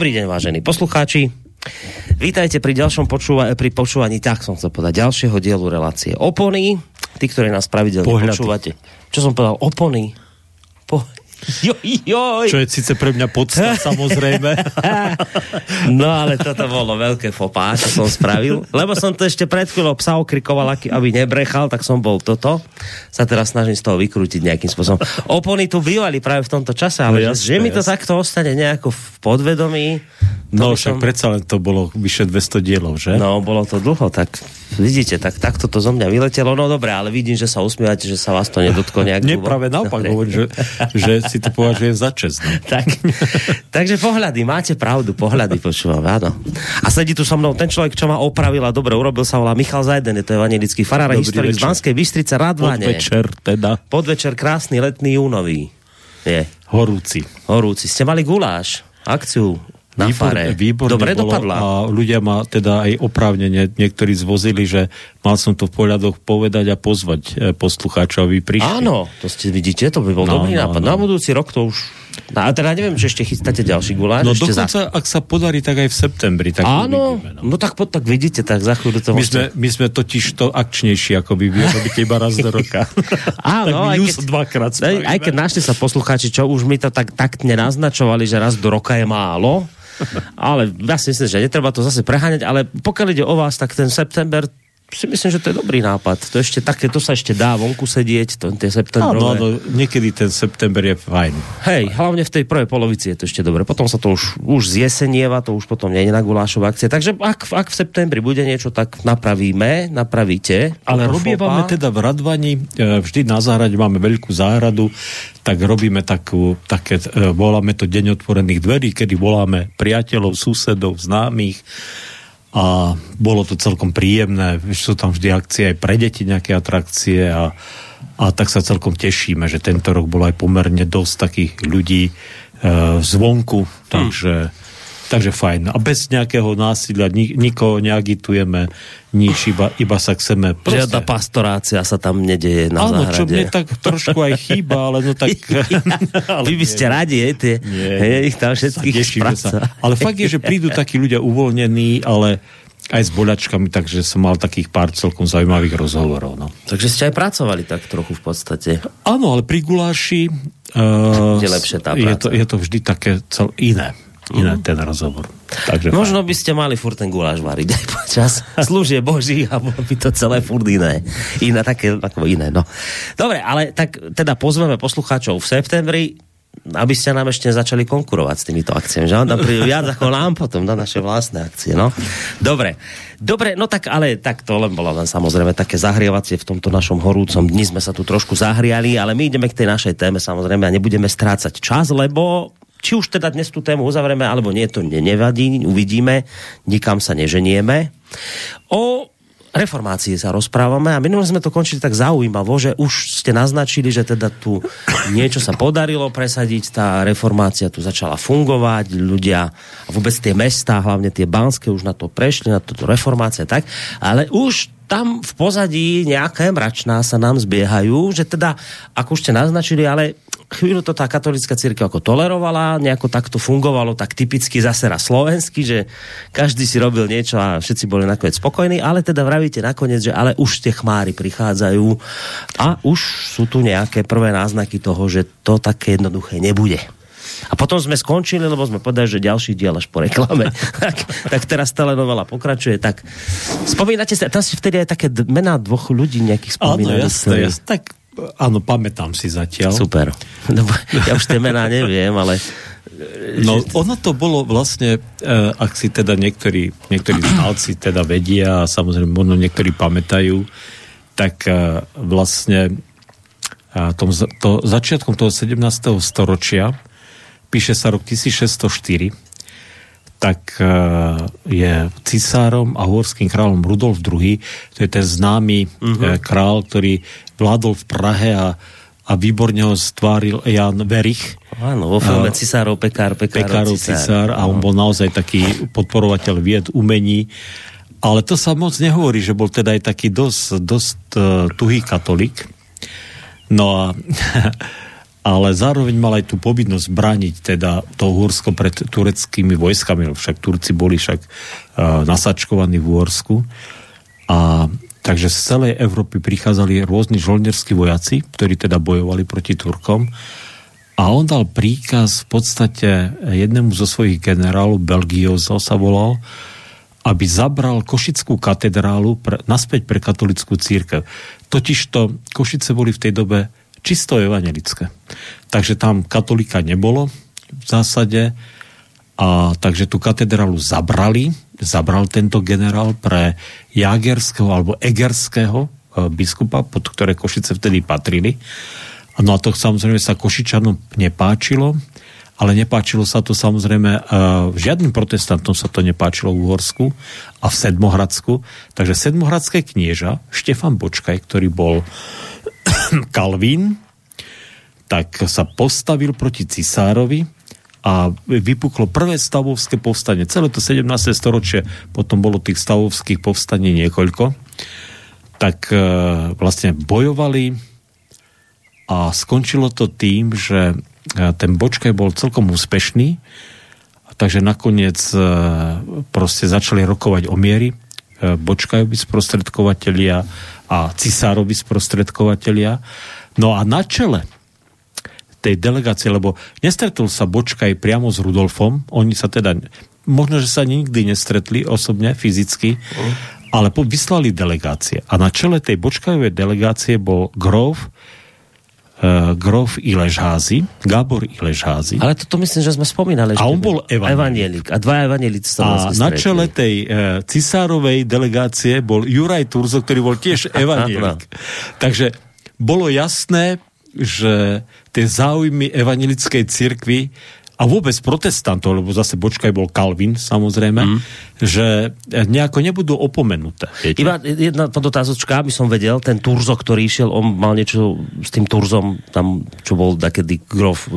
Dobrý deň, vážení poslucháči. Vítajte pri ďalšom počúva- pri počúvaní, tak som chcel povedať, ďalšieho dielu relácie Opony. Tí, ktorí nás pravidelne Pohľady. počúvate. Čo som povedal? Opony. Joj, joj. Čo je síce pre mňa podsta, samozrejme. No ale toto bolo veľké fopá, čo som spravil. Lebo som to ešte pred chvíľou psa okrikoval, aby nebrechal, tak som bol toto. Sa teraz snažím z toho vykrútiť nejakým spôsobom. Opony tu bývali práve v tomto čase, ale No že, že jasné, mi to jasné. takto ostane nejako v podvedomí. No však som- predsa len to bolo vyše 200 dielov, že? No, bolo to dlho, tak vidíte, tak takto to zo mňa vyletelo. No dobre, ale vidím, že sa usmievate, že sa vás to nedotklo nejak. Nie, práve naopak, hovorím, že, že si to považujem za čest. No. tak, takže pohľady, máte pravdu, pohľady počúvam, áno. A sedí tu so mnou ten človek, čo ma opravil a dobre urobil, sa volá Michal Zajden, je to evangelický farár, historik z večer. Banskej Bystrice, Radvane. Podvečer teda, Podvečer, krásny letný júnový. Je, horúci. horúci. Ste mali guláš, akciu na fare. výborne Dobre bolo dopadla. a ľudia ma teda aj oprávnene niektorí zvozili, že mal som to v pohľadoch povedať a pozvať e, poslucháčov, aby prišli. Áno, to ste vidíte, to by bol No, dobrý no, nápad. no. Na budúci rok to už... No, a teda neviem, či ešte chystáte ďalší guláš. No ešte dokonca, ak sa podarí, tak aj v septembri. Tak Áno, uvidíme, no. tak, po, tak vidíte, tak za chvíľu to My môžete- sme, my sme totiž to akčnejší, ako by vy robíte iba raz do roka. Áno, tak aj keď- dvakrát Aj, aj keď našli sa poslucháči, čo už mi to tak taktne naznačovali, že raz do roka je málo, ale ja si myslím, že netreba to zase preháňať, ale pokiaľ ide o vás, tak ten september si myslím, že to je dobrý nápad. To ešte také, to sa ešte dá vonku sedieť, to, tie Áno, septembrové. áno, niekedy ten september je fajn. Hej, hlavne v tej prvej polovici je to ešte dobre. Potom sa to už, už zjesenieva, to už potom nie je na gulášové akcie. Takže ak, ak v septembri bude niečo, tak napravíme, napravíte. Ale robievame teda v Radvani, e, vždy na záhrade máme veľkú záhradu, tak robíme takú, také, e, voláme to deň otvorených dverí, kedy voláme priateľov, susedov, známych a bolo to celkom príjemné, sú tam vždy akcie aj pre deti, nejaké atrakcie a, a tak sa celkom tešíme, že tento rok bolo aj pomerne dosť takých ľudí e, zvonku, takže, takže fajn. A bez nejakého násilia, ni, nikoho neagitujeme, nič, iba, iba sa chceme Žiadna pastorácia sa tam nedeje na Áno, záhrade. čo mne tak trošku aj chýba, ale no tak... ale Vy by ste radi, hej, tie, Nie, hej, ich tam všetkých sa. Ale fakt je, že prídu takí ľudia uvoľnení, ale aj s boľačkami, takže som mal takých pár celkom zaujímavých rozhovorov. No. Takže ste aj pracovali tak trochu v podstate. Áno, ale pri guláši uh, Je lepšie tá je, práca. to, je to vždy také cel, iné. Iné ten rozhovor. Takže Možno by ste mali furt ten guláš variť aj počas služie Boží a bolo by to celé furt iné. Iné, také, ako iné, no. Dobre, ale tak teda pozveme poslucháčov v septembri, aby ste nám ešte začali konkurovať s týmito akciami, že tam príde viac ako nám potom na naše vlastné akcie, no. Dobre, dobre, no tak ale tak to len bolo len samozrejme také zahrievacie v tomto našom horúcom dni sme sa tu trošku zahriali, ale my ideme k tej našej téme samozrejme a nebudeme strácať čas, lebo či už teda dnes tú tému uzavrieme, alebo nie, to ne- nevadí, uvidíme, nikam sa neženieme. O reformácii sa rozprávame a minulé sme to končili tak zaujímavo, že už ste naznačili, že teda tu niečo sa podarilo presadiť, tá reformácia tu začala fungovať, ľudia a vôbec tie mestá, hlavne tie banské už na to prešli, na toto reformácia tak, ale už tam v pozadí nejaké mračná sa nám zbiehajú, že teda, ako už ste naznačili, ale chvíľu to tá katolická církev ako tolerovala, nejako takto fungovalo, tak typicky zase raz slovensky, že každý si robil niečo a všetci boli nakoniec spokojní, ale teda vravíte nakoniec, že ale už tie chmáry prichádzajú a už sú tu nejaké prvé náznaky toho, že to také jednoduché nebude. A potom sme skončili, lebo sme povedali, že ďalší diel až po reklame. tak, tak teraz telenovela pokračuje. Tak spomínate sa, tam si vtedy aj také mená dvoch ľudí nejakých Áno, spomínali. jasné, ktorí- jasné. Tak áno, pamätám si zatiaľ. Super. Lebo ja už tie mená neviem, ale... No, ono to bolo vlastne, eh, ak si teda niektorí, niektorí znalci teda vedia a samozrejme možno niektorí pamätajú, tak eh, vlastne tom, to, začiatkom toho 17. storočia, píše sa rok 1604, tak je cisárom a horským kráľom Rudolf II, to je ten známy uh-huh. král, ktorý vládol v Prahe a, a výborne ho stváril Jan Verich, Áno, vo filme Cisárov, Pekár, Pekárov, Pekárov Cisár a on bol naozaj taký podporovateľ vied, umení. Ale to sa moc nehovorí, že bol teda aj taký dosť, dosť uh, tuhý katolík. No a, ale zároveň mal aj tú povinnosť brániť teda to Uhorsko pred tureckými vojskami, však Turci boli však uh, nasačkovaní v Uhorsku. A takže z celej Európy prichádzali rôzni žolnerskí vojaci, ktorí teda bojovali proti Turkom. A on dal príkaz v podstate jednému zo svojich generálov, Belgiozo sa volal, aby zabral Košickú katedrálu pre, naspäť pre katolickú církev. Totižto Košice boli v tej dobe čisto evangelické. Takže tam katolika nebolo v zásade a takže tú katedrálu zabrali, zabral tento generál pre jagerského alebo egerského e, biskupa, pod ktoré Košice vtedy patrili. No a to samozrejme sa Košičanom nepáčilo, ale nepáčilo sa to samozrejme uh, žiadnym protestantom sa to nepáčilo v Uhorsku a v Sedmohradsku. Takže sedmohradské knieža Štefan Bočkaj, ktorý bol Kalvín, tak sa postavil proti cisárovi a vypuklo prvé stavovské povstanie. Celé to 17. storočie, potom bolo tých stavovských povstaní niekoľko, tak e, vlastne bojovali a skončilo to tým, že e, ten Bočkaj bol celkom úspešný, takže nakoniec e, proste začali rokovať o miery Bočkajovi sprostredkovateľia a cisárovi sprostredkovateľia. No a na čele tej delegácie, lebo nestretol sa Bočkaj priamo s Rudolfom, oni sa teda, možno, že sa nikdy nestretli osobne, fyzicky, uh. ale vyslali delegácie. A na čele tej Bočkajovej delegácie bol Grove, uh, Grof Iležházy, Gábor Iležházy. Ale toto myslím, že sme spomínali. A on bol evanielik. A dva evanielik A vlastne na čele tej uh, cisárovej delegácie bol Juraj Turzo, ktorý bol tiež evanielik. Takže bolo jasné, že tie záujmy evangelickej cirkvi a vôbec protestantov, lebo zase Bočkaj bol Kalvin, samozrejme, mm. že nejako nebudú opomenuté. Viete? Iba jedna podotázočka, aby som vedel, ten Turzo, ktorý išiel, on mal niečo s tým Turzom, tam, čo bol takedy grof,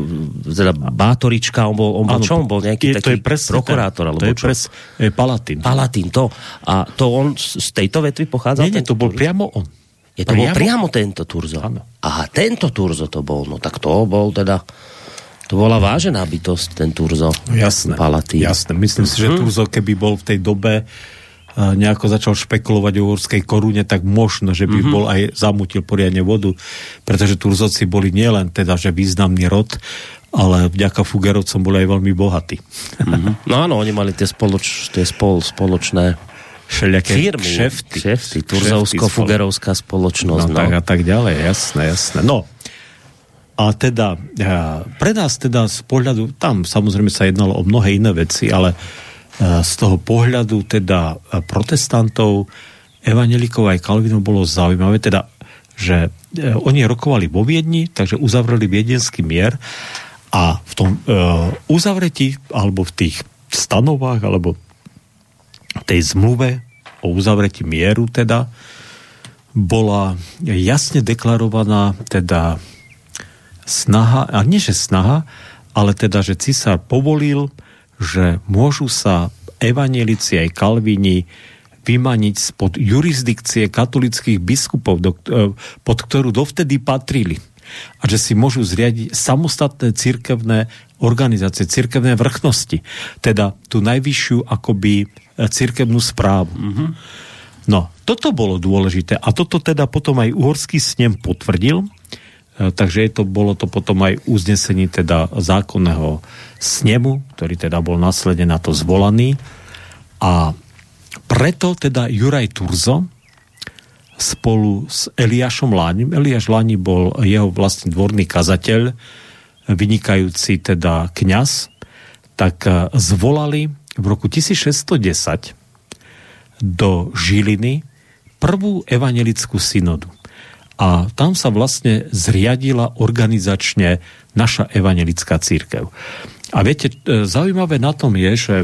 teda Bátorička, on bol, on bol ano, čo? On bol nejaký je, taký to je presne, prokurátor, alebo to je čo? Pres, je Palatín. Palatín, to. A to on z tejto vetvy pochádzal? Nie, nie, to bol priamo on. Je to priamo? bol priamo tento Turzo. Ano. Aha, tento Turzo to bol. No tak to bol teda... To bola vážená bytosť, ten Turzo. Jasné, Palatín. jasné. Myslím si, že hm. Turzo, keby bol v tej dobe uh, nejako začal špekulovať o uhorskej korune, tak možno, že by mm-hmm. bol aj zamutil poriadne vodu, pretože Turzoci boli nielen teda, že významný rod, ale vďaka Fugerovcom boli aj veľmi bohatí. Mm-hmm. No áno, oni mali tie, spoloč, tie spol, spoločné všelijaké firmy, kšefty. kšefty Turzovsko-Fugerovská spoločnosť. No, no. Tak a tak ďalej, jasné, jasné. No, a teda pre nás teda z pohľadu, tam samozrejme sa jednalo o mnohé iné veci, ale z toho pohľadu teda protestantov, evangelikov aj Kalvinov bolo zaujímavé, teda, že e, oni rokovali vo Viedni, takže uzavreli viedenský mier a v tom uzavretí, alebo v tých stanovách, alebo tej zmluve o uzavretí mieru teda bola jasne deklarovaná teda snaha, a nie že snaha, ale teda, že cisár povolil, že môžu sa evanielici aj kalvíni vymaniť spod jurisdikcie katolických biskupov, do, e, pod ktorú dovtedy patrili. A že si môžu zriadiť samostatné cirkevné organizácie, cirkevné vrchnosti. Teda tú najvyššiu akoby cirkevnú správu. Mm-hmm. No, toto bolo dôležité a toto teda potom aj uhorský snem potvrdil, e, takže je to, bolo to potom aj uznesení teda zákonného snemu, ktorý teda bol následne na to zvolaný a preto teda Juraj Turzo spolu s Eliášom Lánim, Eliáš Láni bol jeho vlastný dvorný kazateľ, vynikajúci teda kňaz, tak e, zvolali v roku 1610 do Žiliny prvú evangelickú synodu. A tam sa vlastne zriadila organizačne naša evangelická církev. A viete, e, zaujímavé na tom je, že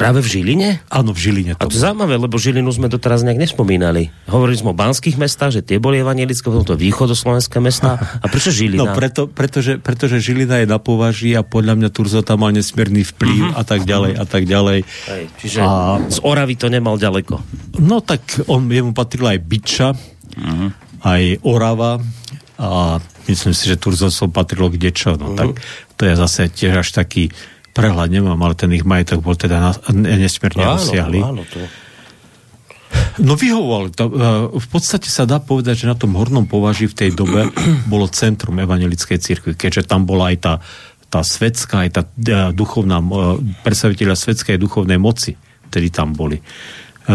Práve v Žiline? Áno, v Žiline. To a to je zaujímavé, lebo Žilinu sme doteraz nejak nespomínali. Hovorili sme o banských mestách, že tie boli evangelické, potom to východoslovenské mesta. A prečo Žilina? No preto, pretože, pretože Žilina je na považí a podľa mňa Turzo tam mal nesmierny vplyv uh-huh. a tak ďalej a tak ďalej. Hej, čiže a... z Oravy to nemal ďaleko. No tak on, jemu patrila aj Byča, uh-huh. aj Orava, a myslím si, že Turzovcov patrilo kde čo. No, uh-huh. tak to je zase tiež až taký prehľad nemám, ale ten ich majetok bol teda nesmierne no. Áno, to... No vyhovoval. To, v podstate sa dá povedať, že na tom hornom považí v tej dobe bolo centrum evangelickej cirkvi, keďže tam bola aj tá, tá svetská, aj tá duchovná, predstaviteľa svetskej duchovnej moci, ktorí tam boli.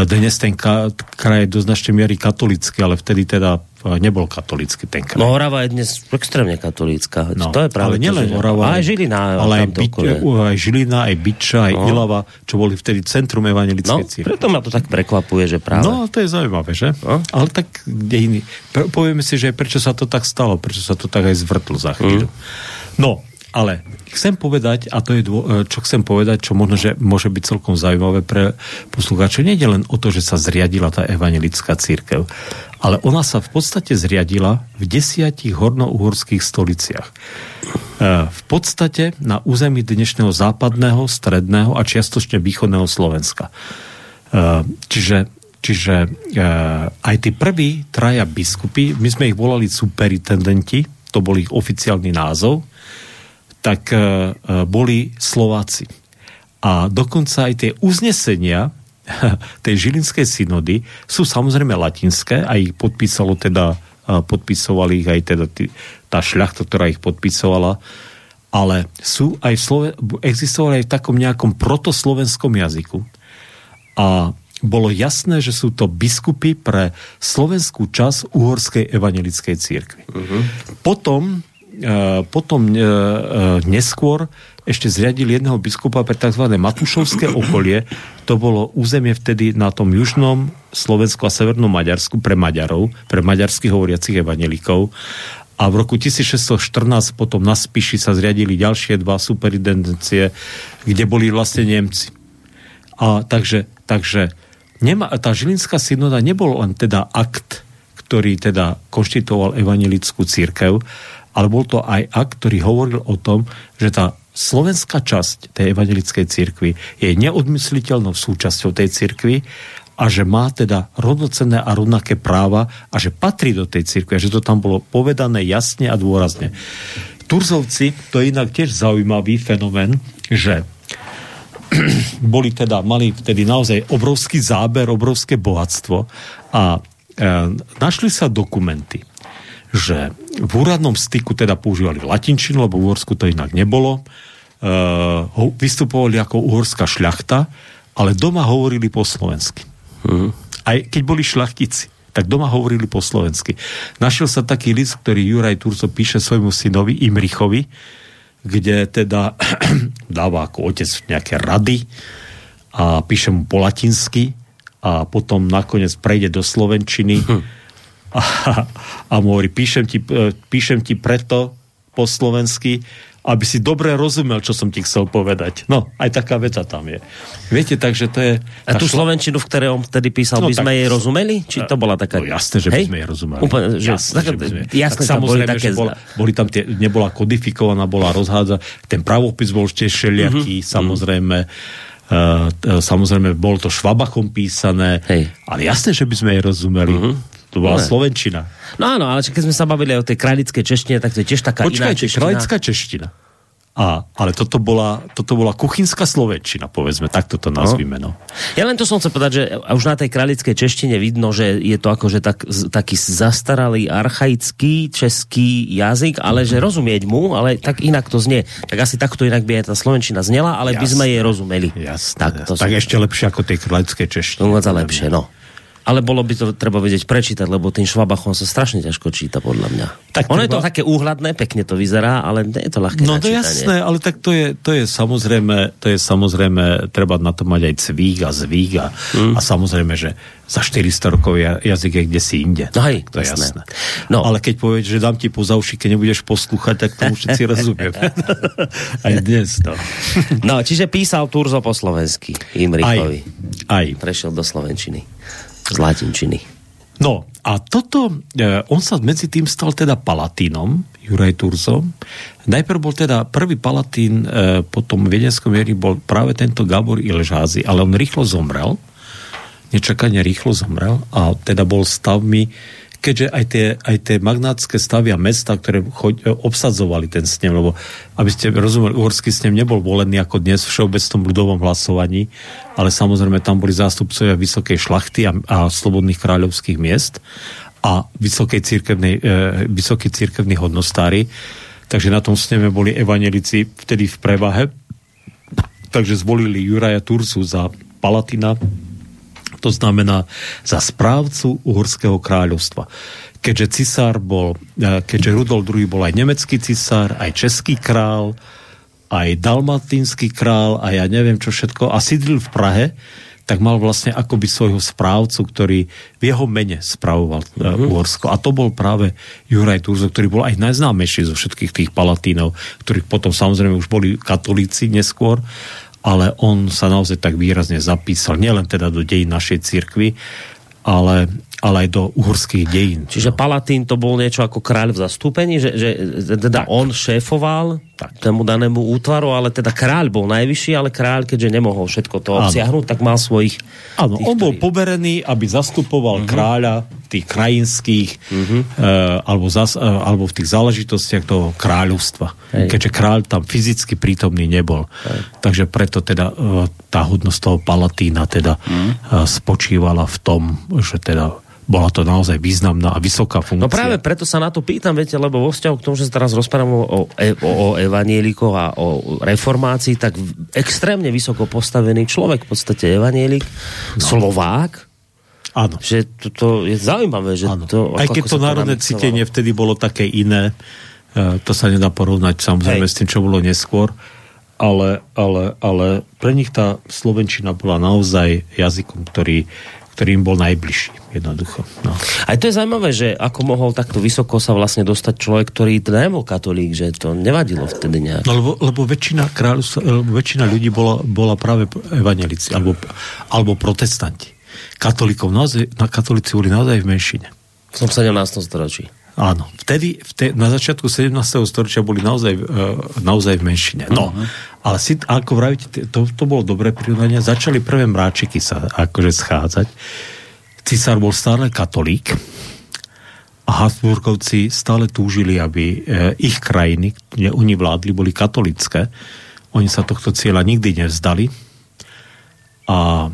Dnes ten kraj je do značnej miery katolický, ale vtedy teda nebol katolícky ten kraj. No Orava je dnes extrémne katolícka. No, to je práve ale nielen Orava, aj Žilina. Ale aj, Byč, aj Žilina, aj Byča, aj no. Ilava, čo boli vtedy centrum evangelickej no, církve. preto ma to tak prekvapuje, že práve. No, to je zaujímavé, že? No. Ale tak kde iný. Povieme si, že prečo sa to tak stalo, prečo sa to tak aj zvrtlo za chvíľu. Mm. No, ale chcem povedať, a to je dô, e, čo chcem povedať, čo možno, že môže byť celkom zaujímavé pre poslucháčov, nie je len o to, že sa zriadila tá evangelická církev, ale ona sa v podstate zriadila v desiatich hornouhorských stoliciach. E, v podstate na území dnešného západného, stredného a čiastočne východného Slovenska. E, čiže Čiže aj tí prví traja biskupy, my sme ich volali superintendenti, to bol ich oficiálny názov, tak e, e, boli Slováci. A dokonca aj tie uznesenia tej Žilinskej synody sú samozrejme latinské a ich podpísalo teda, e, podpisovali ich aj teda tý, tá šľachta, ktorá ich podpisovala, ale sú aj v Slove, existovali aj v takom nejakom protoslovenskom jazyku. A bolo jasné, že sú to biskupy pre slovenskú časť uhorskej evangelickej církvy. Uh-huh. Potom E, potom e, e, neskôr ešte zriadili jedného biskupa pre tzv. Matušovské okolie. To bolo územie vtedy na tom južnom Slovensku a severnom Maďarsku pre Maďarov, pre maďarských hovoriacich evanelikov. A v roku 1614 potom na Spiši sa zriadili ďalšie dva superintendencie, kde boli vlastne Nemci. A takže, takže nema, tá Žilinská synoda nebol len teda akt, ktorý teda konštitoval evangelickú církev, ale bol to aj akt, ktorý hovoril o tom, že tá slovenská časť tej evangelickej cirkvi je neodmysliteľnou súčasťou tej cirkvi a že má teda rovnocenné a rovnaké práva a že patrí do tej cirkvi a že to tam bolo povedané jasne a dôrazne. Turzovci, to je inak tiež zaujímavý fenomén, že boli teda, mali vtedy naozaj obrovský záber, obrovské bohatstvo a e, našli sa dokumenty, že v úradnom styku teda používali latinčinu, lebo v Uhorsku to inak nebolo. Uh, vystupovali ako uhorská šľachta, ale doma hovorili po slovensky. Uh-huh. Aj keď boli šlachtici, tak doma hovorili po slovensky. Našiel sa taký list, ktorý Juraj Turco píše svojmu synovi Imrichovi, kde teda dáva ako otec nejaké rady a píše mu po latinsky a potom nakoniec prejde do slovenčiny. Uh-huh a, a mu hovorí, píšem ti, e, píšem ti preto po slovensky, aby si dobre rozumel, čo som ti chcel povedať. No, aj taká veta tam je. Viete, takže to je... A tú šla... slovenčinu, v ktorej on vtedy písal, no, by sme tak, jej rozumeli? Či to bola taká... No jasné, že by sme jej rozumeli. Úplne, že, jasné, tak, že by sme... jasné tak, samozrejme, boli, také... že bola, boli tam tie, nebola kodifikovaná, bola rozhádza, ten pravopis bol ešte šeliaký, mm-hmm. samozrejme. Uh, samozrejme, bol to švabachom písané, Hej. ale jasné, že by sme jej rozumeli. Mm-hmm. To bola no, Slovenčina. No áno, ale keď sme sa bavili o tej krajnickej češtine, tak to je tiež taká Počkajte, iná čeština. kralická čeština. A, ale toto bola, toto bola kuchynská slovenčina, povedzme, tak toto nazvime. No. Ja len to som chcel povedať, že už na tej kralickej češtine vidno, že je to akože tak, taký zastaralý, archaický český jazyk, ale že rozumieť mu, ale tak inak to znie. Tak asi takto inak by aj tá slovenčina znela, ale jasne, by sme jej rozumeli. Jasne, tak, to tak ešte lepšie ako tej kralickej češtine. No, lepšie, no. Ale bolo by to treba vedieť prečítať, lebo tým švabachom sa strašne ťažko číta, podľa mňa. Tak ono treba... je to také úhladné, pekne to vyzerá, ale nie je to ľahké No to je jasné, ale tak to je, to je samozrejme, to je samozrejme, treba na to mať aj cvík a zvík a, mm. a samozrejme, že za 400 rokov jazyk je kde si inde. No hej, to je jasné. jasné. No. Ale keď povieš, že dám ti po zauši, keď nebudeš poslúchať, tak tomu všetci rozumieme. aj dnes, no. no, čiže písal Turzo po slovensky, Imrichovi. Aj. aj. Prešiel do Slovenčiny z latinčiny. No a toto, e, on sa medzi tým stal teda palatínom, Juraj Turzo. Najprv bol teda prvý palatín e, po tom viedenskom mieri bol práve tento Gabor Ilžázy, ale on rýchlo zomrel, nečakane rýchlo zomrel a teda bol stavmi, keďže aj tie, aj tie magnátske stavy a mesta, ktoré choď, e, obsadzovali ten snem, lebo aby ste rozumeli, uhorský snem nebol volený ako dnes v všeobecnom ľudovom hlasovaní, ale samozrejme tam boli zástupcovia vysokej šlachty a, a slobodných kráľovských miest a vysokej církevnej, e, vysokí církevní hodnostári. Takže na tom sneme boli evanelici vtedy v prevahe. Takže zvolili Juraja Tursu za Palatina, to znamená za správcu Uhorského kráľovstva. Keďže cisár bol, e, keďže Rudolf II bol aj nemecký cisár, aj český král, aj dalmatínsky král a ja neviem čo všetko a sídlil v Prahe, tak mal vlastne akoby svojho správcu, ktorý v jeho mene spravoval uh-huh. Uhorsko. A to bol práve Juraj Turzo, ktorý bol aj najznámejší zo všetkých tých palatínov, ktorých potom samozrejme už boli katolíci neskôr ale on sa naozaj tak výrazne zapísal, nielen teda do dejín našej cirkvi, ale ale aj do uhorských dejín. Čiže Palatín to bol niečo ako kráľ v zastúpení, že, že teda tak. on šéfoval tak. tomu danému útvaru, ale teda kráľ bol najvyšší, ale kráľ, keďže nemohol všetko to obsiahnuť, tak mal svojich... Áno, on bol poberený, aby zastupoval uh-huh. kráľa tých krajinských uh-huh. uh, alebo, zas, uh, alebo v tých záležitostiach toho kráľovstva. Hej. Keďže kráľ tam fyzicky prítomný nebol. Hej. Takže preto teda uh, tá hodnosť toho Palatína teda uh-huh. uh, spočívala v tom, že teda bola to naozaj významná a vysoká funkcia. No práve preto sa na to pýtam, viete, lebo vo vzťahu k tomu, že sa teraz rozprávam o, o, o, o evanielikoch a o reformácii, tak extrémne vysoko postavený človek, v podstate evanielik, no. Slovák, Áno. Že to, to je zaujímavé, že to... Aj keď to národné cítenie vtedy bolo také iné, uh, to sa nedá porovnať samozrejme Hej. s tým, čo bolo neskôr, ale, ale, ale pre nich tá Slovenčina bola naozaj jazykom, ktorý ktorým bol najbližší, jednoducho. No. Aj to je zaujímavé, že ako mohol takto vysoko sa vlastne dostať človek, ktorý teda nebol katolík, že to nevadilo vtedy nejak. No lebo, lebo väčšina, kráľu, väčšina ľudí bola, bola práve evangelici, alebo, alebo protestanti. Katolíkov naozaj, na katolíci boli naozaj v menšine. V tom 17. storočí. Áno, vtedy, vtedy, na začiatku 17. storočia boli naozaj, uh, naozaj v menšine. No, uh-huh. Ale si, ako vravíte, to, to bolo dobré prirovnanie, začali prvé mráčiky sa akože schádzať. Cisár bol stále katolík a Habsburgovci stále túžili, aby uh, ich krajiny, kde oni vládli, boli katolické. Oni sa tohto cieľa nikdy nevzdali a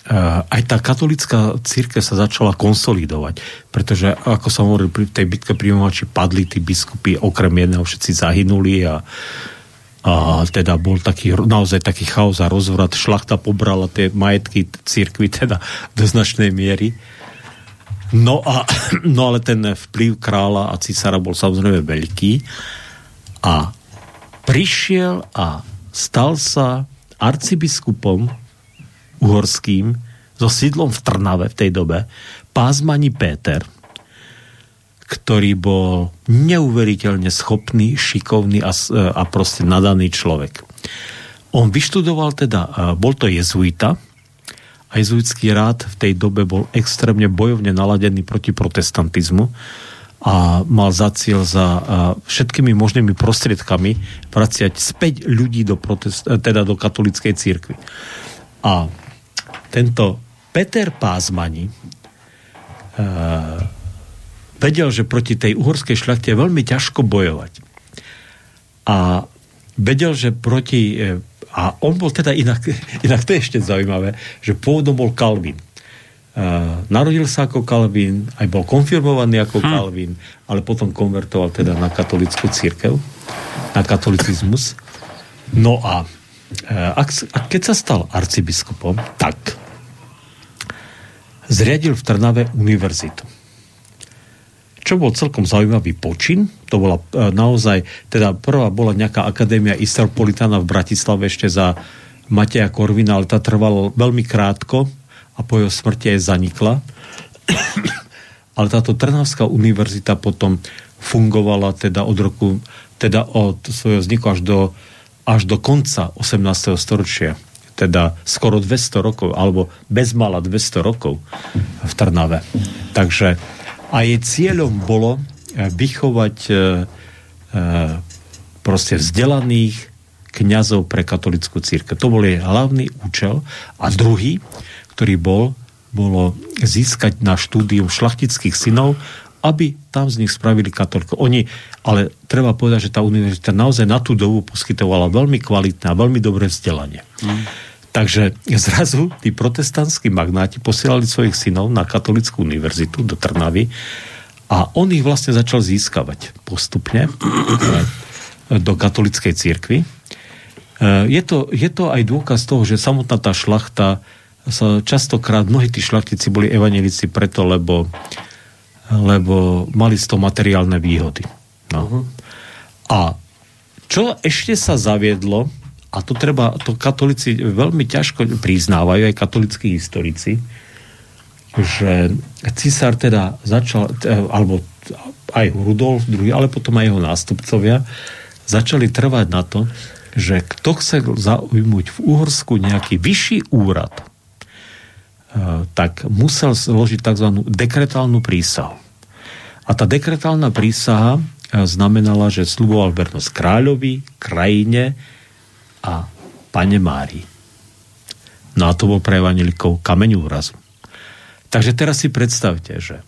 Eh, aj tá katolická církev sa začala konsolidovať, pretože ako som hovoril, pri tej bitke pri Mohači padli tí biskupy, okrem jedného všetci zahynuli a, a teda bol taký, naozaj taký chaos a rozvrat. Šlachta pobrala tie majetky církvy teda do značnej miery. No, a, no ale ten vplyv kráľa a císara bol samozrejme veľký a prišiel a stal sa arcibiskupom uhorským so sídlom v Trnave v tej dobe, pázmani Péter, ktorý bol neuveriteľne schopný, šikovný a, a proste nadaný človek. On vyštudoval teda, bol to jezuita, a jezuitský rád v tej dobe bol extrémne bojovne naladený proti protestantizmu a mal za cieľ za všetkými možnými prostriedkami vraciať späť ľudí do, protest, teda do katolíckej církvy. A tento Peter Pázmani uh, vedel, že proti tej uhorskej šľachte je veľmi ťažko bojovať. A vedel, že proti... Uh, a on bol teda inak, inak to je ešte zaujímavé, že pôvodom bol Kalvin. Uh, narodil sa ako Kalvin, aj bol konfirmovaný ako hm. Kalvin, ale potom konvertoval teda na katolickú církev, na katolicizmus. No a a keď sa stal arcibiskupom, tak zriadil v Trnave univerzitu. Čo bol celkom zaujímavý počin, to bola e, naozaj, teda prvá bola nejaká akadémia Istropolitana v Bratislave ešte za Mateja Korvina, ale tá trvala veľmi krátko a po jeho smrti aj zanikla. ale táto Trnavská univerzita potom fungovala teda od roku, teda od svojho vzniku až do až do konca 18. storočia, teda skoro 200 rokov, alebo bezmala 200 rokov v Trnave. Takže a jej cieľom bolo eh, vychovať e, e, proste vzdelaných kňazov pre katolickú církev. To bol jej hlavný účel. A druhý, ktorý bol, bolo získať na štúdium šlachtických synov aby tam z nich spravili katolíkov. Oni, ale treba povedať, že tá univerzita naozaj na tú dobu poskytovala veľmi kvalitné a veľmi dobré vzdelanie. Mm. Takže zrazu tí protestantskí magnáti posielali svojich synov na katolickú univerzitu do Trnavy a on ich vlastne začal získavať postupne do katolickej církvy. E, je to, je to aj dôkaz toho, že samotná tá šlachta sa častokrát, mnohí tí šlachtici boli evanelici preto, lebo, lebo mali z toho materiálne výhody. No. Uh-huh. A čo ešte sa zaviedlo, a to treba, to katolíci veľmi ťažko priznávajú, aj katolickí historici, že cisár teda začal, alebo aj Rudolf II, ale potom aj jeho nástupcovia, začali trvať na to, že kto chce zaujmuť v Uhorsku nejaký vyšší úrad, e, tak musel zložiť tzv. dekretálnu prísahu. A tá dekretálna prísaha e, znamenala, že sluboval vernosť kráľovi, krajine, a Pane Mári. No a to bol pre evanelikov kameň úrazu. Takže teraz si predstavte, že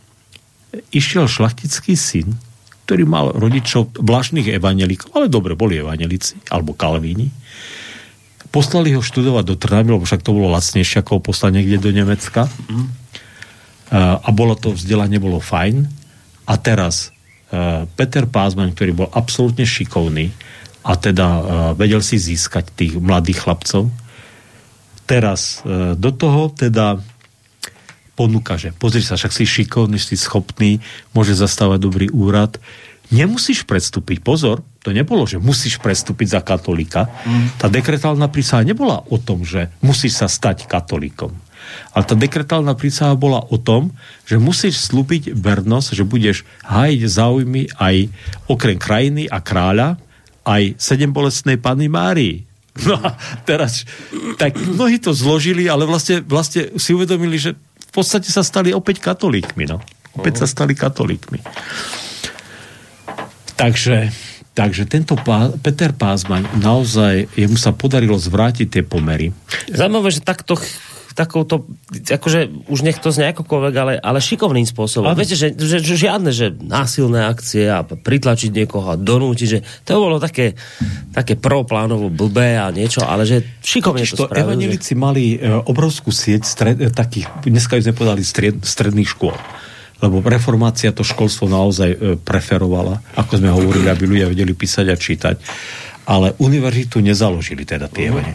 išiel šlachtický syn, ktorý mal rodičov vláštnych evanelikov, ale dobre, boli evanelici, alebo kalvíni. Poslali ho študovať do Trnavy, lebo však to bolo lacnejšie, ako ho poslať niekde do Nemecka. Mm. A bolo to vzdelanie, bolo fajn. A teraz Peter Pázman, ktorý bol absolútne šikovný, a teda uh, vedel si získať tých mladých chlapcov. Teraz uh, do toho teda ponúka, že pozri sa, však si šikovný, si schopný, môže zastávať dobrý úrad. Nemusíš predstúpiť, pozor, to nebolo, že musíš predstúpiť za katolika. Mm. Tá dekretálna prísaha nebola o tom, že musíš sa stať katolíkom. Ale tá dekretálna prísaha bola o tom, že musíš slúbiť vernosť, že budeš hájiť záujmy aj okrem krajiny a kráľa, aj sedem bolestnej Panny Márii. No a teraz, tak mnohí to zložili, ale vlastne, vlastne si uvedomili, že v podstate sa stali opäť katolíkmi, no. Opäť sa stali katolíkmi. Takže, takže tento pá, Peter Pázmaň naozaj, jemu sa podarilo zvrátiť tie pomery. Zaujímavé, že takto takouto, akože už nech to z akokoľvek, ale, ale šikovným spôsobom. Ale... Viete, že, že, že žiadne, že násilné akcie a pritlačiť niekoho a donútiť, že to bolo také, také proplánovo blbé a niečo, ale že šikovne to, to spravili. Evanelici že... mali e, obrovskú sieť stred, e, takých, dneska sme povedali, stred, stredných škôl lebo reformácia to školstvo naozaj e, preferovala, ako sme hovorili, aby ľudia vedeli písať a čítať ale univerzitu nezaložili teda tie uh, uh.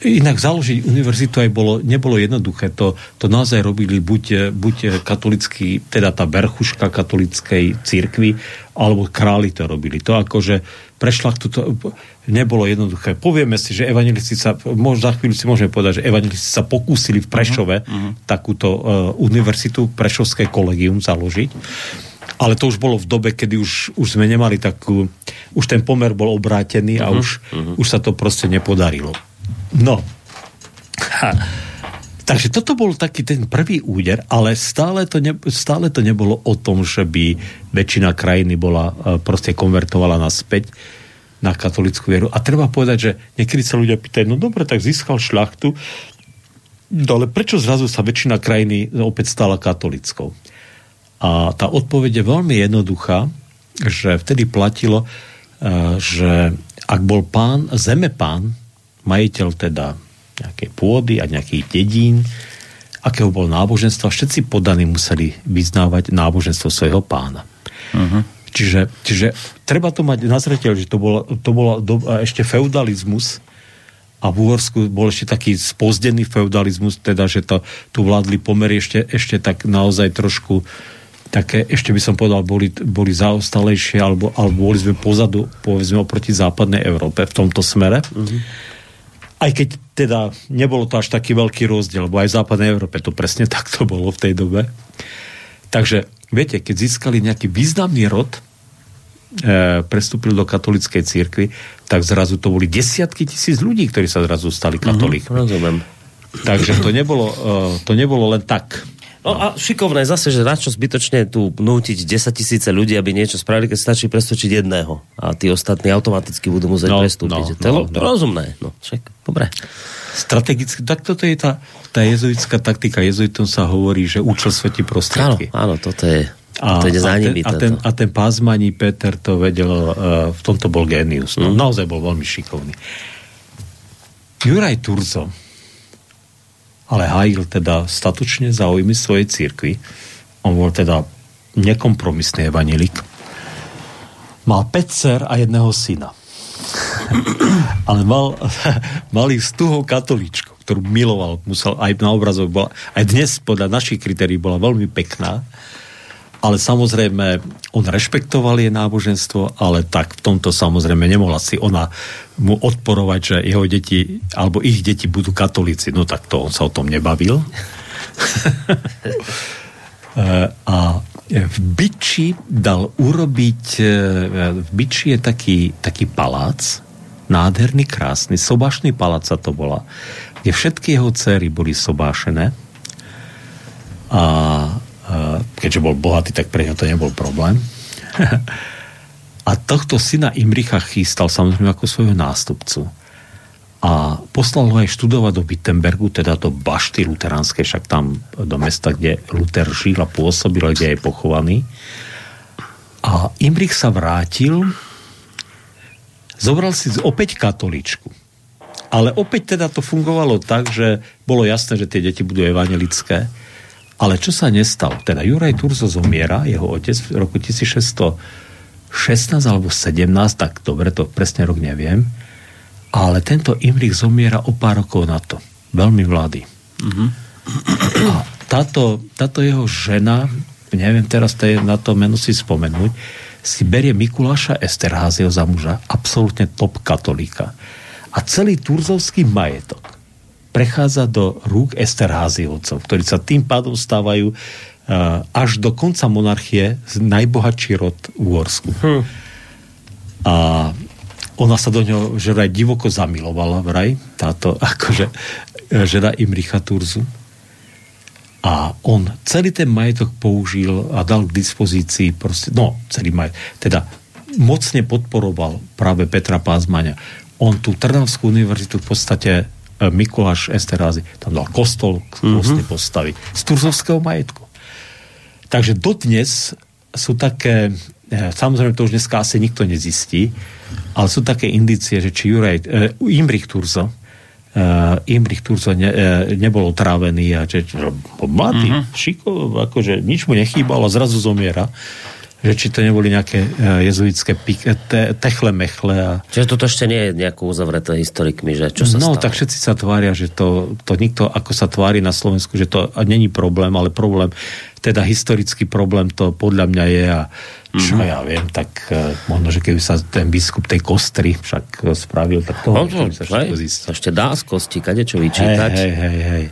Inak založiť univerzitu aj bolo, nebolo jednoduché. To, to naozaj robili buď, buď katolický, teda tá verchuška katolickej církvy, alebo králi to robili. To akože prešla to nebolo jednoduché. Povieme si, že evangelisti sa, možno za chvíľu si môžeme povedať, že evangelisti sa pokúsili v Prešove uh-huh. takúto uh, univerzitu, Prešovské kolegium založiť ale to už bolo v dobe, kedy už, už sme nemali takú, už ten pomer bol obrátený a uh-huh, už, uh-huh. už sa to proste nepodarilo. No. Ha. Takže toto bol taký ten prvý úder, ale stále to, ne, stále to nebolo o tom, že by väčšina krajiny bola e, proste konvertovala naspäť na katolickú vieru. A treba povedať, že niekedy sa ľudia pýtajú, no dobre, tak získal šlachtu, no ale prečo zrazu sa väčšina krajiny opäť stala katolickou? A tá odpoveď je veľmi jednoduchá, že vtedy platilo, e, že ak bol pán, zemepán, majiteľ teda nejakej pôdy a nejakých dedín, akého bol náboženstva, všetci podaní museli vyznávať náboženstvo svojho pána. Uh-huh. Čiže, čiže treba to mať na zreteľ, že to bolo, to bolo do, ešte feudalizmus a v Uhorsku bol ešte taký spozdený feudalizmus, teda, že to, tu vládli pomery ešte, ešte tak naozaj trošku uh, také, ešte by som povedal, boli, boli zaostalejšie, alebo, alebo boli sme pozadu, povedzme, oproti západnej Európe v tomto smere. Mm-hmm. Aj keď teda nebolo to až taký veľký rozdiel, lebo aj v západnej Európe to presne takto bolo v tej dobe. Takže, viete, keď získali nejaký významný rod, e, prestúpili do katolíckej církvy, tak zrazu to boli desiatky tisíc ľudí, ktorí sa zrazu stali mhm, katolíkmi. Mm-hmm, rozumiem. Takže to nebolo, e, to nebolo len tak. No a šikovné zase, že na čo zbytočne tu nútiť 10 tisíce ľudí, aby niečo spravili, keď stačí presvedčiť jedného. A tí ostatní automaticky budú musieť no, prestúpiť. No, to je no, no. rozumné. No, však, dobre. Strategicky, tak toto je tá, tá jezuitská taktika. Jezuitom sa hovorí, že účel svetí prostriedky. Áno, áno, toto je A, to ide za a, ten, a, ten, a ten pázmaní Peter to vedel, uh, v tomto bol génius. No, mm. Naozaj bol veľmi šikovný. Juraj Turzo ale hájil teda statučne záujmy svojej církvy. On bol teda nekompromisný evanelik. Mal 5 dcer a jedného syna. ale mal, mal ich s tuhou katolíčkou, ktorú miloval. Musel aj na obrazov, bola, aj dnes podľa našich kritérií bola veľmi pekná ale samozrejme on rešpektoval jej náboženstvo, ale tak v tomto samozrejme nemohla si ona mu odporovať, že jeho deti, alebo ich deti budú katolíci. No tak to on sa o tom nebavil. a v Byči dal urobiť, v Byči je taký, taký palác, nádherný, krásny, sobašný palác sa to bola, kde všetky jeho céry boli sobášené a keďže bol bohatý, tak pre ňo to nebol problém. a tohto syna Imricha chystal samozrejme ako svojho nástupcu. A poslal ho aj študovať do Wittenbergu, teda do bašty luteránskej, však tam do mesta, kde Luther žil a pôsobil, kde je pochovaný. A Imrich sa vrátil, zobral si opäť katoličku. Ale opäť teda to fungovalo tak, že bolo jasné, že tie deti budú evangelické ale čo sa nestalo? Teda Juraj Turzo zomiera, jeho otec v roku 1616 alebo 17, tak dobre, to presne rok neviem, ale tento Imrich zomiera o pár rokov na to. Veľmi mladý. Mm-hmm. A táto, táto jeho žena, neviem teraz na to meno si spomenúť, si berie Mikuláša Esterházieho za muža, absolútne top katolíka. A celý turzovský majetok prechádza do rúk Esterháziovcov, ktorí sa tým pádom stávajú uh, až do konca monarchie najbohatší rod v Uhorsku. Hm. A ona sa do ňoho že vraj divoko zamilovala vraj, táto akože e, žena Imricha Turzu. A on celý ten majetok použil a dal k dispozícii proste, no, celý majetok, teda mocne podporoval práve Petra Pázmaňa. On tú Trnavskú univerzitu v podstate Mikuláš Esterázy tam dal kostol mm-hmm. postaviť z turzovského majetku. Takže dodnes sú také, e, samozrejme to už dneska asi nikto nezistí, ale sú také indície, že či Juraj, uh, Imrich Turzo, uh, Imrich Turzo ne, uh, nebol otrávený a že, že mladý, mm-hmm. šiko, akože nič mu nechýbalo, zrazu zomiera že či to neboli nejaké uh, jezuitské pik, te, techle mechle. A... Čiže toto ešte nie je nejako uzavreté historikmi, že čo sa No, stalo? tak všetci sa tvária, že to, to nikto, ako sa tvári na Slovensku, že to není problém, ale problém, teda historický problém to podľa mňa je a čo mm-hmm. ja viem, tak uh, možno, že keby sa ten biskup tej kostry však spravil, tak to, no, to sa hej, ešte dá z kosti, kade čo vyčítať. Hej, hej, hej, hej.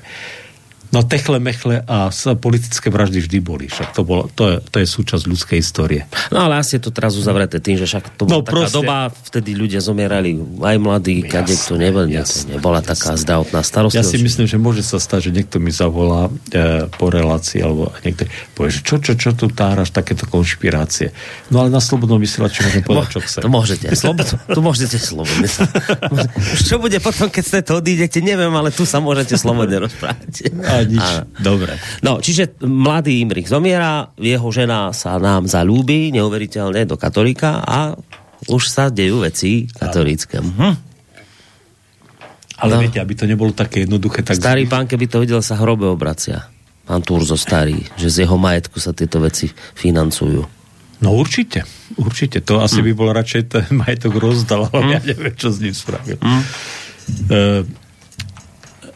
No techle, mechle a politické vraždy vždy boli. Však to, bolo, to, je, to je súčasť ľudskej histórie. No ale asi je to teraz uzavreté tým, že však to bola no, taká proste... doba, vtedy ľudia zomierali aj mladí, kade to nebol, jasne, nebola jasne. taká zdravotná starostlivosť. Ja si myslím, že môže sa stať, že niekto mi zavolá e, po relácii, alebo niekto povie, že čo, čo, čo tu táraš, takéto konšpirácie. No ale na slobodnom vysielači môžem povedať, čo chce. To môžete, slobodu, tu môžete slobodne. Už čo bude potom, keď ste to odídete, neviem, ale tu sa môžete slobodne rozprávať. A nič. A, Dobre. No, čiže mladý Imrich zomiera, jeho žena sa nám zalúbi neuveriteľne do katolíka a už sa dejú veci katolícke. Hm. Ale no. viete, aby to nebolo také jednoduché, tak... Starý pán, keby to videl, sa hrobe obracia. Pán Turzo starý, že z jeho majetku sa tieto veci financujú. No určite, určite. To asi mm. by bol radšej ten majetok rozdal, ale mm. ja neviem, čo s ním spravil. Mm.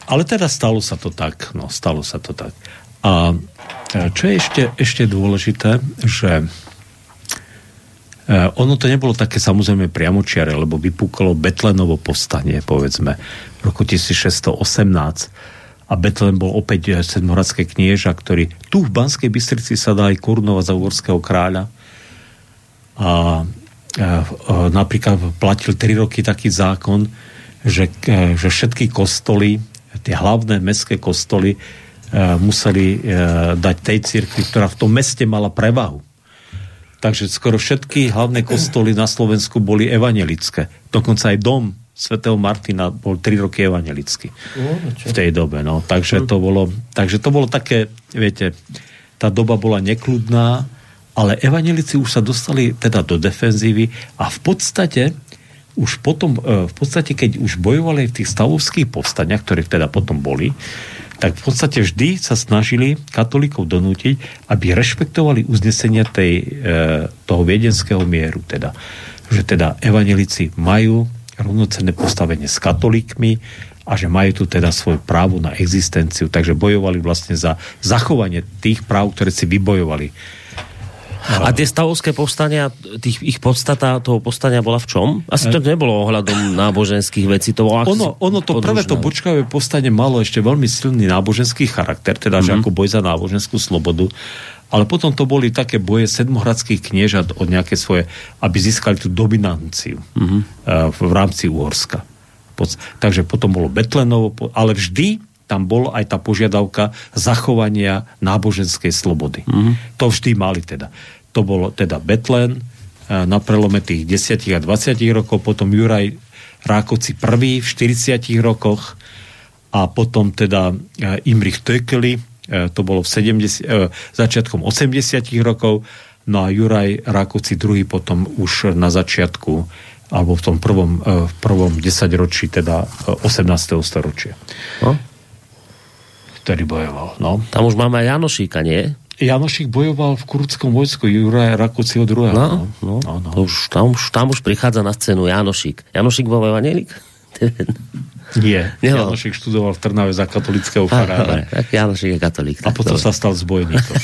Ale teda stalo sa to tak. No, stalo sa to tak. A e, čo je ešte, ešte dôležité, že e, ono to nebolo také samozrejme priamočiare, lebo vypuklo Betlenovo povstanie, povedzme, v roku 1618 a Betlen bol opäť e, sedmohradské knieža, ktorý tu v Banskej Bystrici sa dá aj korunovať za uhorského kráľa. A, a, a napríklad platil 3 roky taký zákon, že, že všetky kostoly tie hlavné mestské kostoly e, museli e, dať tej cirkvi, ktorá v tom meste mala prevahu. Takže skoro všetky hlavné kostoly na Slovensku boli evanelické. Dokonca aj dom svätého Martina bol 3 roky evanelický v tej dobe. No. Takže, to bolo, takže to bolo také, viete, tá doba bola nekludná ale evanelici už sa dostali teda do defenzívy a v podstate už potom, e, v podstate, keď už bojovali v tých stavovských povstaniach, ktoré teda potom boli, tak v podstate vždy sa snažili katolíkov donútiť, aby rešpektovali uznesenia tej, e, toho viedenského mieru. Teda. Že teda evanelici majú rovnocenné postavenie s katolíkmi a že majú tu teda svoje právo na existenciu. Takže bojovali vlastne za zachovanie tých práv, ktoré si vybojovali a tie stavovské povstania, tých, ich podstata toho povstania bola v čom? Asi to nebolo ohľadom náboženských vecí. To bolo ono, ono to prvé to bočkavé povstanie malo ešte veľmi silný náboženský charakter, teda mm-hmm. že mhm. ako boj za náboženskú slobodu. Ale potom to boli také boje sedmohradských kniežat od nejaké svoje, aby získali tú dominanciu mm-hmm. v rámci Uhorska. Takže potom bolo Betlenovo, ale vždy tam bol aj tá požiadavka zachovania náboženskej slobody. Mm-hmm. To vždy mali teda. To bolo teda Betlen e, na prelome tých 10 a 20 rokov, potom Juraj Rákoci prvý v 40 rokoch a potom teda e, Imrich Tökeli, e, to bolo v 70, začiatkom 80 rokov, no a Juraj Rákoci druhý potom už na začiatku alebo v tom prvom, v prvom desaťročí, teda 18. storočia. No? Ktorý bojoval. No. Tam už máme aj Janošíka, nie? Janošík bojoval v kurdskom vojsku Juraja Rakúciho II. No, no, no, no. To už, tam, už, tam už prichádza na scénu Janošík. Janošík bol evanielik? Nie. Nebol. Janošik študoval v Trnave za katolického farára. Tak Janošik je katolík. A potom dobre. sa stal zbojníkom.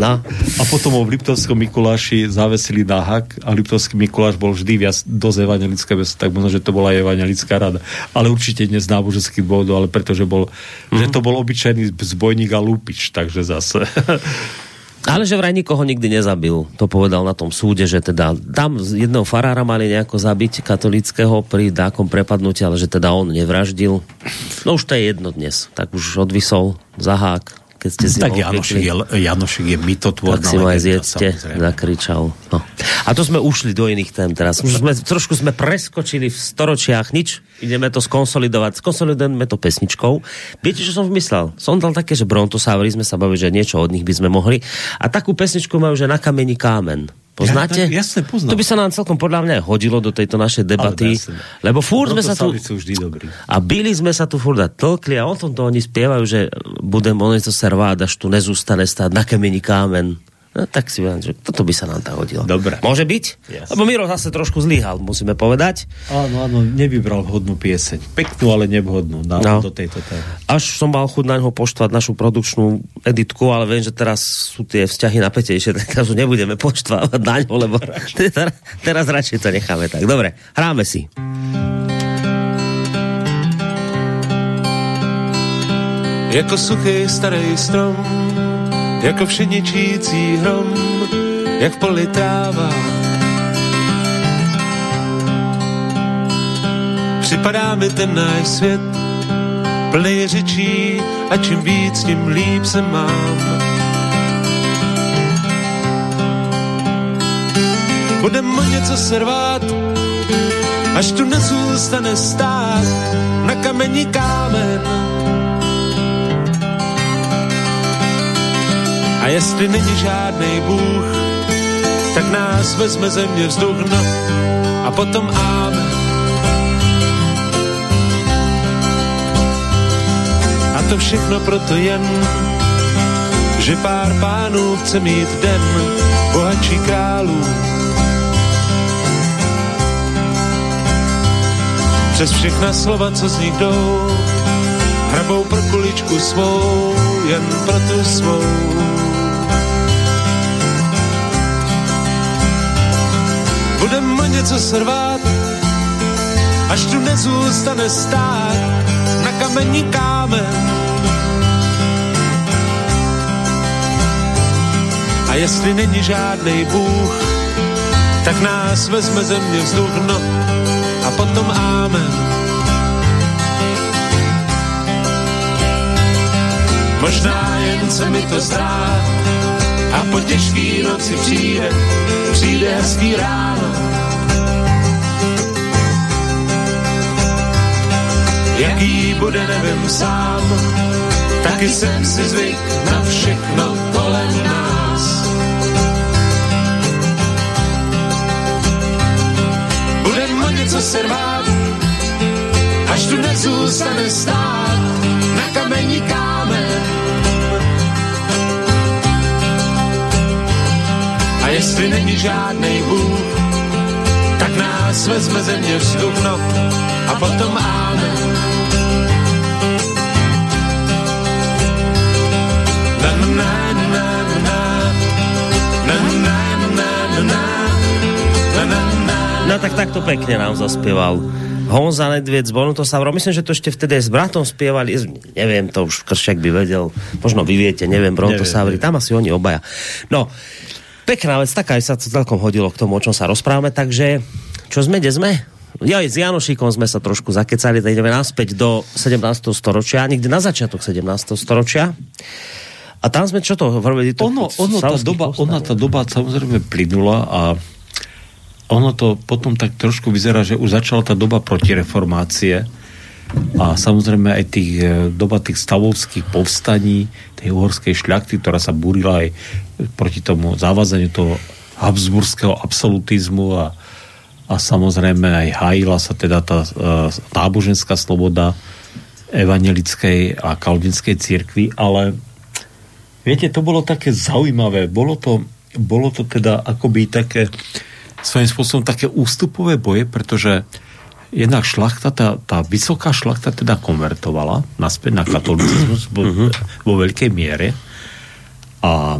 no. A potom ho v Liptovskom Mikuláši zavesili na hak a Liptovský Mikuláš bol vždy viac dosť evangelické mesto, tak možno, že to bola evangelická rada. Ale určite nie z náboženských dôvodov, ale pretože bol, mm-hmm. že to bol obyčajný zbojník a lúpič, takže zase. Ale že vraj nikoho nikdy nezabil. To povedal na tom súde, že teda tam jedného farára mali nejako zabiť katolického pri dákom prepadnutí, ale že teda on nevraždil. No už to je jedno dnes. Tak už odvisol zahák keď ste si Tak Janošik je, Janošik je mytotvorná Tak si ma aj zjedzte, zakričal. No. A to sme ušli do iných tém teraz. Už sme, trošku sme preskočili v storočiach, nič. Ideme to skonsolidovať. Skonsolidujeme to pesničkou. Viete, čo som vymyslel? Som dal také, že Brontosaury sme sa bavili, že niečo od nich by sme mohli. A takú pesničku majú, že na kameni kámen. Poznáte? Ja, jasne, poznám. To by sa nám celkom podľa mňa hodilo do tejto našej debaty, lebo furt sme sa tu... vždy dobrý. A byli sme sa tu furt a tlkli a o tom to oni spievajú, že budem to serváť, až tu nezústane stáť na kemeni kámen. No, tak si vám, že toto by sa nám tak hodilo. Dobre. Môže byť? Yes. Lebo Miro zase trošku zlyhal, musíme povedať. Áno, áno, nevybral vhodnú pieseň. Peknú, ale nevhodnú na, no. do tejto témy. Až som mal chuť na ňo poštvať našu produkčnú editku, ale viem, že teraz sú tie vzťahy napätejšie, tak už nebudeme poštvávať na ňo, lebo teraz, teraz radšej to necháme tak. Dobre, hráme si. Jako suchý starý strom jako všeničící hrom, jak v poli tráva. Připadá mi ten náš svět, plný řečí a čím víc, tím líp se mám. Budem o něco servát, až tu nezůstane stát na kamení kámen A jestli není žádný Bůh, tak nás vezme země vzduch, no a potom áme. A to všechno proto jen, že pár pánů chce mít den bohatší králů. Přes všechna slova, co z nich jdou, hrabou pro kuličku svou, jen pro tu svou. Budem o něco srvát, až tu nezůstane stát na kamení kámen. A jestli není žádný Bůh, tak nás vezme země vzduch, no a potom ámen. Možná jen se mi to zdá, a po těžký noci přijde, přijde hezký ráno. Jaký bude, nevím sám, taky jsem si zvyk na všechno kolem nás. Bude o něco se rvát, až tu nezůstane stát na kameníkách jestli není žádnej Bůh, tak nás vezme země vzduch, no a potom amen. Na, na, na, na, na, na, na, na, na, na, na, na. No tak takto pekne nám zaspieval Honza Nedviec z Bonutosavro. Myslím, že to ešte vtedy aj s bratom spievali. Neviem, to už Kršiak by vedel. Možno vy viete, neviem, Brontosavri. Tam asi oni obaja. No, pekná vec, taká aj sa to celkom hodilo k tomu, o čom sa rozprávame. Takže, čo sme, kde sme? Ja s Janošíkom sme sa trošku zakecali, tak ideme naspäť do 17. storočia, niekde na začiatok 17. storočia. A tam sme čo to hovorili? Ono, ono, tá doba, ona tá doba samozrejme plynula a ono to potom tak trošku vyzerá, že už začala tá doba protireformácie a samozrejme aj tých, e, doba tých stavovských povstaní, tej uhorskej šľachty, ktorá sa búrila aj proti tomu závazaniu toho habsburského absolutizmu a, a samozrejme aj hájila sa teda tá uh, náboženská sloboda evangelickej a kalvinskej cirkvi, ale viete, to bolo také zaujímavé. Bolo to, bolo to teda akoby také svojím spôsobom také ústupové boje, pretože jednak šlachta, tá, tá vysoká šlachta teda konvertovala naspäť na katolicizmus vo, uh-huh. vo veľkej miere a,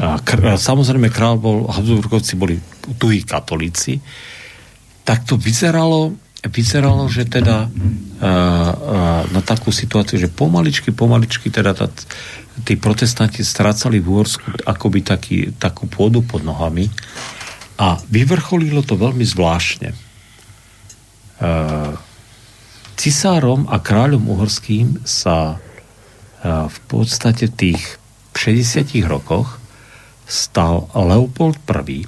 a, kr- samozrejme král bol, Habsburgovci boli tuhí katolíci, tak to vyzeralo, vyzeralo, že teda uh, uh, na takú situáciu, že pomaličky, pomaličky teda tá, tí protestanti strácali v Úhorsku akoby taký, takú pôdu pod nohami a vyvrcholilo to veľmi zvláštne. E, cisárom a kráľom uhorským sa e, v podstate v tých 60 rokoch stal Leopold I.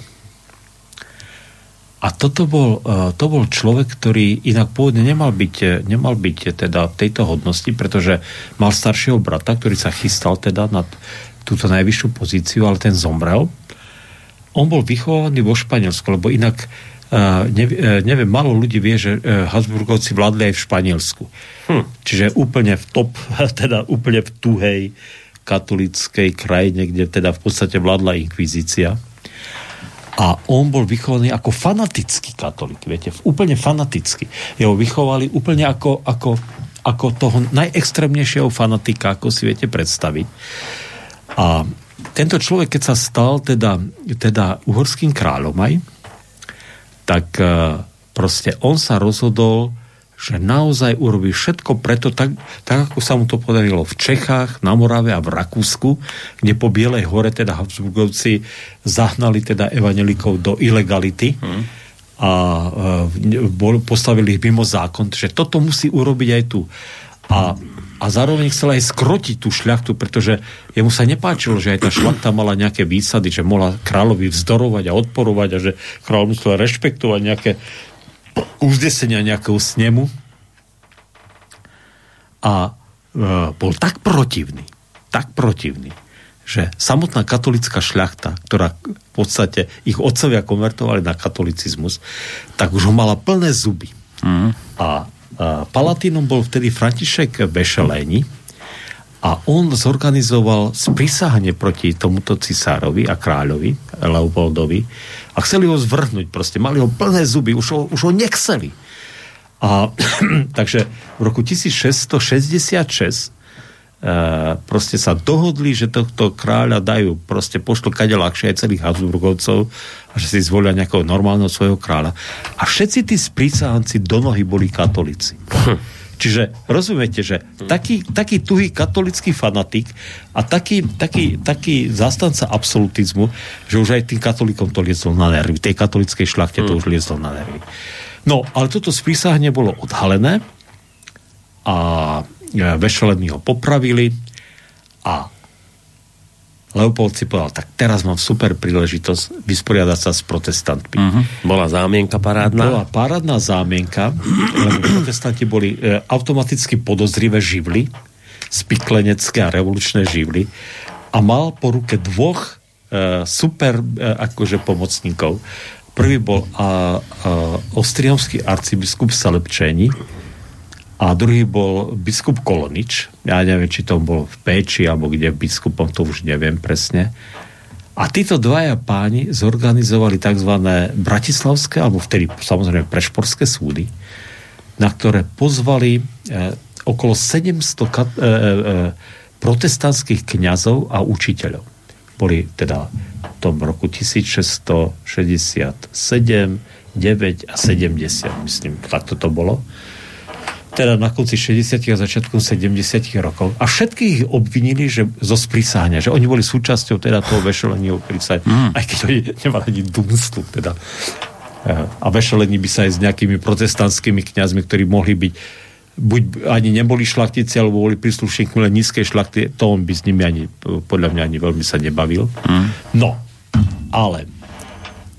A toto bol, e, to bol človek, ktorý inak pôvodne nemal byť, nemal byť teda tejto hodnosti, pretože mal staršieho brata, ktorý sa chystal teda na túto najvyššiu pozíciu, ale ten zomrel on bol vychovaný vo Španielsku, lebo inak uh, neviem, malo ľudí vie, že uh, Habsburgovci vládli aj v Španielsku. Hm. Čiže úplne v top, teda úplne v tuhej katolickej krajine, kde teda v podstate vládla inkvizícia. A on bol vychovaný ako fanatický katolík, viete, úplne fanatický. Jeho vychovali úplne ako, ako, ako toho najextrémnejšieho fanatika, ako si viete predstaviť. A tento človek, keď sa stal teda, teda uhorským kráľom aj, tak uh, proste on sa rozhodol, že naozaj urobí všetko preto, tak, tak ako sa mu to podarilo v Čechách, na Morave a v Rakúsku, kde po Bielej hore teda Habsburgovci zahnali teda evanelikov do ilegality hmm. a uh, postavili ich mimo zákon, že toto musí urobiť aj tu. A a zároveň chcel aj skrotiť tú šľachtu, pretože jemu sa nepáčilo, že aj tá šlachta mala nejaké výsady, že mohla kráľovi vzdorovať a odporovať a že kráľ musel rešpektovať nejaké uzdesenia nejakého snemu. A e, bol tak protivný, tak protivný, že samotná katolická šľachta, ktorá v podstate ich otcovia konvertovali na katolicizmus, tak už ho mala plné zuby. Mm. A Palatínom bol vtedy František Bešeléni a on zorganizoval sprísahanie proti tomuto cisárovi a kráľovi Leopoldovi a chceli ho zvrhnúť, proste mali ho plné zuby, už ho, už ho nechceli. A takže v roku 1666 Uh, proste sa dohodli, že tohto kráľa dajú, proste pošlo kade ľahšie aj celých Habsburgovcov a že si zvolia nejakého normálneho svojho kráľa. A všetci tí sprísahanci do nohy boli katolíci. Hm. Čiže rozumiete, že taký, taký tuhý katolický fanatik a taký, taký, taký zastanca absolutizmu, že už aj tým katolikom to liezlo na nervy. Tej katolickej šlachte to hm. už liezlo na nervy. No, ale toto sprísahanie bolo odhalené a e, Vešelení ho popravili a Leopold si povedal, tak teraz mám super príležitosť vysporiadať sa s protestantmi. Uh-huh. Bola zámienka parádna? Bola parádna zámienka, lebo protestanti boli e, automaticky podozrivé živly, spiklenecké a revolučné živly a mal po ruke dvoch e, super e, akože pomocníkov. Prvý bol a, a, ostriomský arcibiskup Salepčení a druhý bol biskup Kolonič. Ja neviem, či to bol v Péči alebo kde biskupom, to už neviem presne. A títo dvaja páni zorganizovali tzv. bratislavské, alebo vtedy samozrejme prešporské súdy, na ktoré pozvali e, okolo 700 kat, e, e, protestantských kňazov a učiteľov. Boli teda v tom roku 1667, 9 a 70, myslím, takto to bolo teda na konci 60. a začiatkom 70. rokov. A všetkých ich obvinili, že zo sprísahania, že oni boli súčasťou teda toho vešelenia prísahania, mm. aj keď oni nemali ani dunstu, teda. A vešelení by sa aj s nejakými protestantskými kňazmi, ktorí mohli byť buď ani neboli šlachtici, alebo boli príslušníkmi len nízkej šlachty, to on by s nimi ani, podľa mňa ani veľmi sa nebavil. Mm. No, ale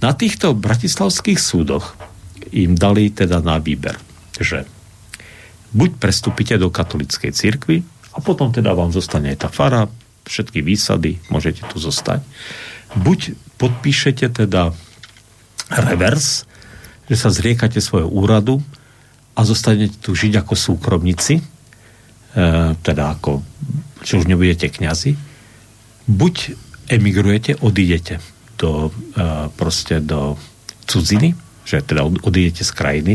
na týchto bratislavských súdoch im dali teda na výber, že buď prestúpite do katolickej cirkvi a potom teda vám zostane tá fara, všetky výsady, môžete tu zostať. Buď podpíšete teda revers, že sa zriekate svojho úradu a zostanete tu žiť ako súkromníci, e, teda ako, že už nebudete kňazi, buď emigrujete, odídete do, e, proste do cudziny, že teda odídete z krajiny.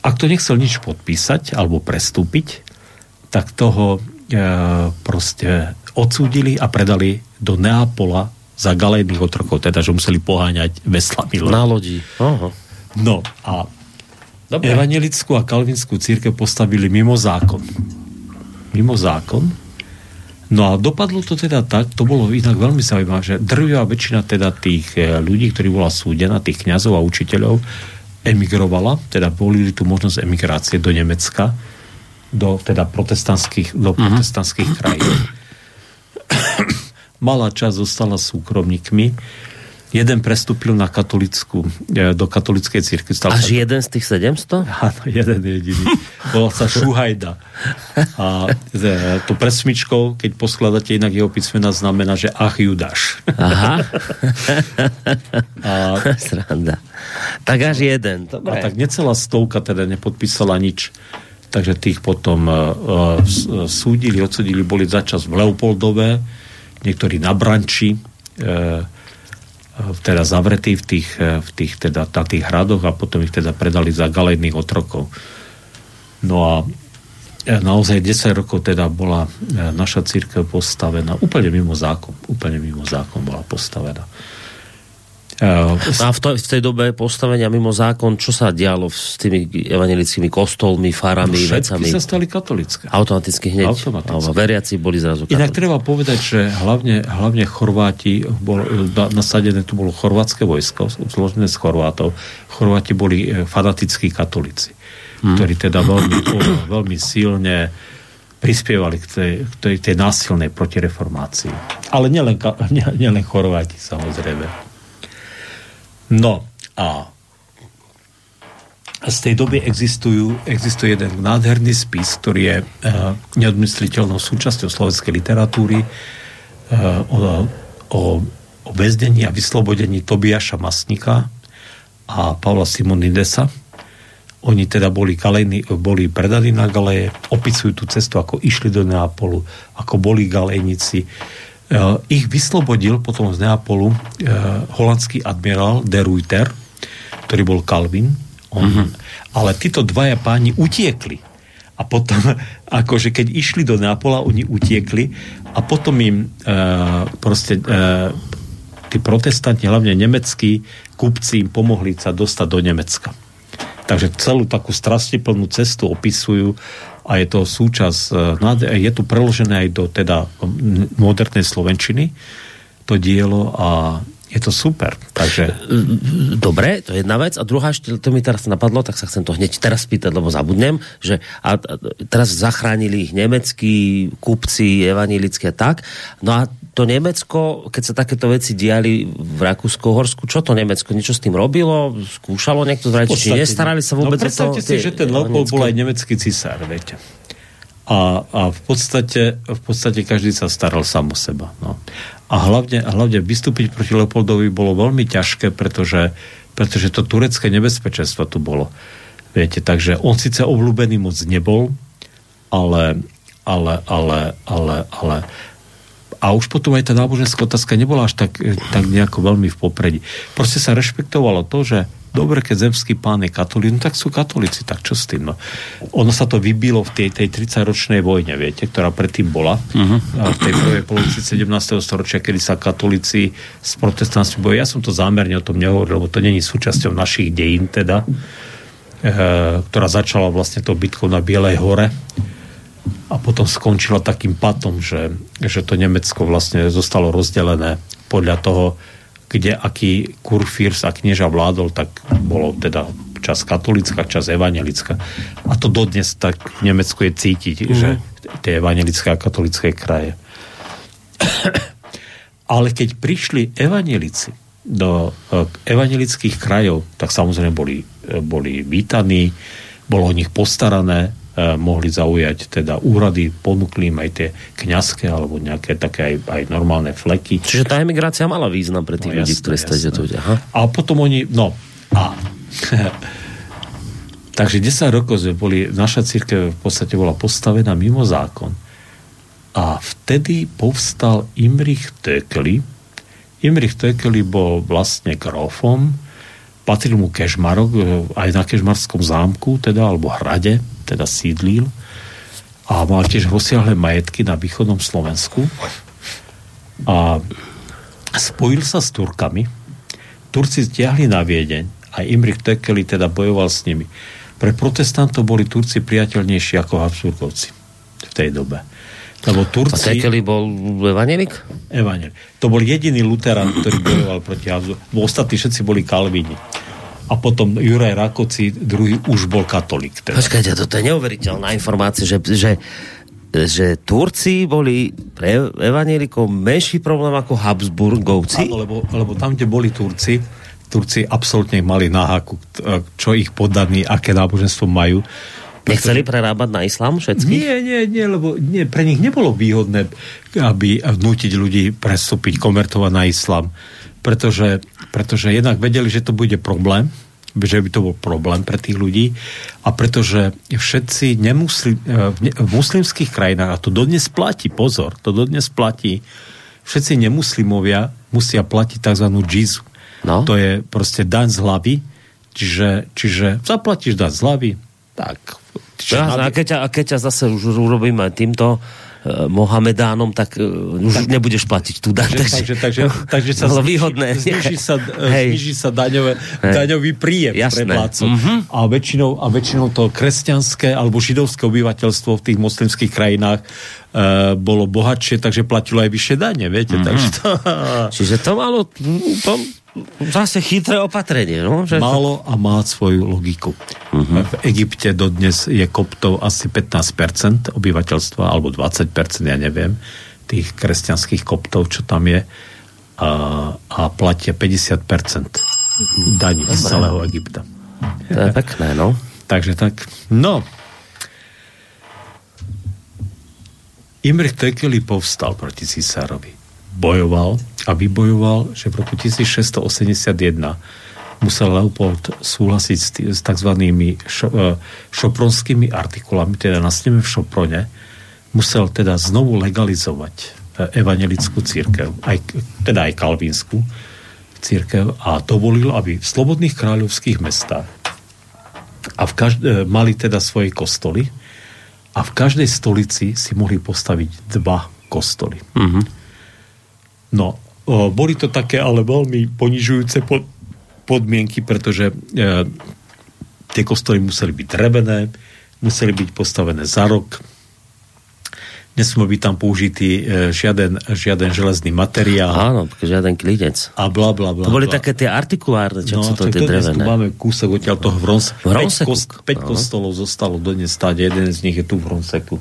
Ak to nechcel nič podpísať alebo prestúpiť, tak toho e, proste odsúdili a predali do Neapola za galejných otrokov, teda, že museli poháňať veslami. Na lodi. Aha. No a Dobre. Evangelickú a kalvinskú církev postavili mimo zákon. Mimo zákon. No a dopadlo to teda tak, to bolo inak veľmi zaujímavé, že drvivá väčšina teda tých eh, ľudí, ktorí bola súdená, tých kňazov a učiteľov, emigrovala, teda volili tu možnosť emigrácie do Nemecka, do teda protestantských, do uh-huh. protestantských krajín. Malá časť zostala súkromníkmi, Jeden prestúpil na katolickú, e, do katolickej. Stal Až sa... jeden z tých 700? Áno, jeden jediný. Volal sa Šuhajda. A e, to presmičkou, keď poskladáte inak jeho písmena, znamená, že ach Judáš. Aha. A... Sranda. Tak až jeden. Dobre. A tak necelá stovka teda nepodpísala nič. Takže tých potom uh, súdili, odsudili, boli začas v Leopoldove, niektorí na Branči, uh, teda zavretí v tých, e, v tých, teda, na tých hradoch a potom ich teda predali za galejných otrokov. No a e, naozaj 10 rokov teda bola e, naša církev postavená úplne mimo zákon. Úplne mimo zákon bola postavená. A v, to, v tej dobe postavenia mimo zákon, čo sa dialo s tými evangelickými kostolmi, farami, no, vecami? sa stali katolické. Automaticky hneď. Automaticky. veriaci boli zrazu katolíci. Inak treba povedať, že hlavne, hlavne Chorváti, bol, nasadené tu bolo chorvátske vojsko, zložené z Chorvátov. Chorváti boli e, fanatickí katolíci, hmm. ktorí teda veľmi, veľmi silne prispievali k tej, k tej, tej násilnej protireformácii. Ale nielen, nielen Chorváti, samozrejme. No a z tej doby existujú, existuje jeden nádherný spis, ktorý je uh, neodmysliteľnou súčasťou slovenskej literatúry uh, o, o, o väznení a vyslobodení Tobiaša Masnika a Pavla Simonidesa. Oni teda boli, galejní, boli predaní na galeje, opisujú tú cestu, ako išli do Neapolu, ako boli galejníci, ich vyslobodil potom z Neapolu eh, holandský admirál de Ruyter, ktorý bol Calvin. On, mm-hmm. Ale títo dvaja páni utiekli. A potom, akože keď išli do Neapola, oni utiekli a potom im uh, proste uh, tí protestanti, hlavne nemeckí kupci im pomohli sa dostať do Nemecka. Takže celú takú strastiplnú cestu opisujú a je to súčasť, e, je tu preložené aj do teda modernej slovenčiny to dielo a je to super. Takže... Dobre, to je jedna vec. A druhá, to mi teraz napadlo, tak sa chcem to hneď teraz spýtať, lebo zabudnem, že a, a teraz zachránili ich nemeckí kupci, evanilické a tak. No a to Nemecko, keď sa takéto veci diali v Rakúsko-Horsku, čo to Nemecko? Niečo s tým robilo? Skúšalo niekto zvrátiť? Či nestarali sa vôbec no, o to? si, že ten Leopold bol aj nemecký cisár, viete. A, a v, podstate, v podstate každý sa staral sám o seba. No. A hlavne, hlavne vystúpiť proti Leopoldovi bolo veľmi ťažké, pretože pretože to turecké nebezpečenstvo tu bolo. Viete, takže on síce obľúbený moc nebol, ale, ale, ale, ale, ale a už potom aj tá náboženská otázka nebola až tak, tak nejako veľmi v popredí. Proste sa rešpektovalo to, že dobre, keď zemský pán je katolík, no tak sú katolíci, tak čo s tým? No. Ono sa to vybilo v tej, tej 30-ročnej vojne, viete, ktorá predtým bola, uh-huh. v tej prvej polovici 17. storočia, kedy sa katolíci s protestantmi bojili. Ja som to zámerne o tom nehovoril, lebo to není súčasťou našich dejín teda, e, ktorá začala vlastne to bitkou na Bielej hore a potom skončila takým patom, že, že to Nemecko vlastne zostalo rozdelené podľa toho, kde aký kurfírs a knieža vládol, tak bolo teda čas katolická, čas evangelická. A to dodnes tak v Nemecku je cítiť, mm. že tie evangelické a katolické kraje. Ale keď prišli evangelici do e, evangelických krajov, tak samozrejme boli, e, boli vítaní, bolo o nich postarané, mohli zaujať teda úrady, ponúkli im aj tie kňazské alebo nejaké také aj, aj normálne fleky. Čiže tá emigrácia mala význam pre tých no, ľudí, ktorí ste tu. Aha. A potom oni, no, a Takže 10 rokov sme boli, naša církev v podstate bola postavená mimo zákon. A vtedy povstal Imrich Tökeli. Imrich Tökeli bol vlastne grofom, patril mu Kežmarok, e, aj na Kežmarskom zámku, teda, alebo hrade, teda sídlil a mal tiež rozsiahle majetky na východnom Slovensku a spojil sa s Turkami. Turci stiahli na Viedeň a Imrich Tekeli teda bojoval s nimi. Pre protestantov boli Turci priateľnejší ako Habsburgovci v tej dobe. Lebo Turci... A Tekeli bol evanelik? Evanelik. To bol jediný luterán, ktorý bojoval proti Habsburgovci. Ostatní všetci boli kalvíni a potom Juraj Rakoci, druhý už bol katolík. Teda. Počkajte, toto je neuveriteľná informácia, že, že že Turci boli pre evanielikov menší problém ako Habsburgovci? Áno, lebo, lebo tam, kde boli Turci, Turci absolútne mali náhaku, čo ich podaní, aké náboženstvo majú. Nechceli prerábať na islám všetky? Nie, nie, nie, lebo nie, pre nich nebolo výhodné, aby vnútiť ľudí prestúpiť, konvertovať na islám pretože, pretože jednak vedeli, že to bude problém, že by to bol problém pre tých ľudí a pretože všetci nemusli, e, v muslimských krajinách, a to dodnes platí, pozor, to dodnes platí, všetci nemuslimovia musia platiť tzv. džizu. No. To je proste daň z hlavy, čiže, čiže zaplatíš daň z hlavy, tak... Čiže ja, a, keď ťa, a keď ťa zase už urobíme týmto Eh, Mohamedánom, tak uh, už tak, nebudeš platiť tú daň. Takže, takže, takže, takže sa zniží, výhodné. Zniží, sa, zniží sa daňové, daňový príjem Jasné. pre vládcov. Mm-hmm. A, väčšinou, a väčšinou to kresťanské alebo židovské obyvateľstvo v tých moslimských krajinách uh, bolo bohatšie, takže platilo aj vyššie dane, viete. Mm-hmm. Takže to... Čiže to malo... To, zase chytré opatrenie. No? Že Málo a má svoju logiku. Uh-huh. V Egypte dodnes je koptov asi 15% obyvateľstva, alebo 20%, ja neviem, tých kresťanských koptov, čo tam je, a, a platia 50% daní z celého Egypta. To je pekné, no. Takže tak, no. Imrich Tekeli povstal proti cisárovi bojoval a vybojoval, že v roku 1681 musel Leopold súhlasiť s, tzv. Šo, e, šopronskými artikulami, teda na sneme v Šoprone, musel teda znovu legalizovať e, evangelickú církev, aj, teda aj kalvínsku církev a dovolil, aby v slobodných kráľovských mestách a v každ- e, mali teda svoje kostoly a v každej stolici si mohli postaviť dva kostoly. Mm-hmm. No, o, boli to také ale veľmi ponižujúce pod, podmienky, pretože e, tie kostoly museli byť drevené, museli byť postavené za rok, nesmel byť tam použitý e, žiaden, žiaden železný materiál. Áno, žiaden klidec. A bla, bla, bla. To boli bla. také tie artikulárne, čo no, to tie drevené. Tu máme kúsok odtiaľ toho v Ronseku. 5, kost, 5 kostolov zostalo dodnes stáť, jeden z nich je tu v Ronseku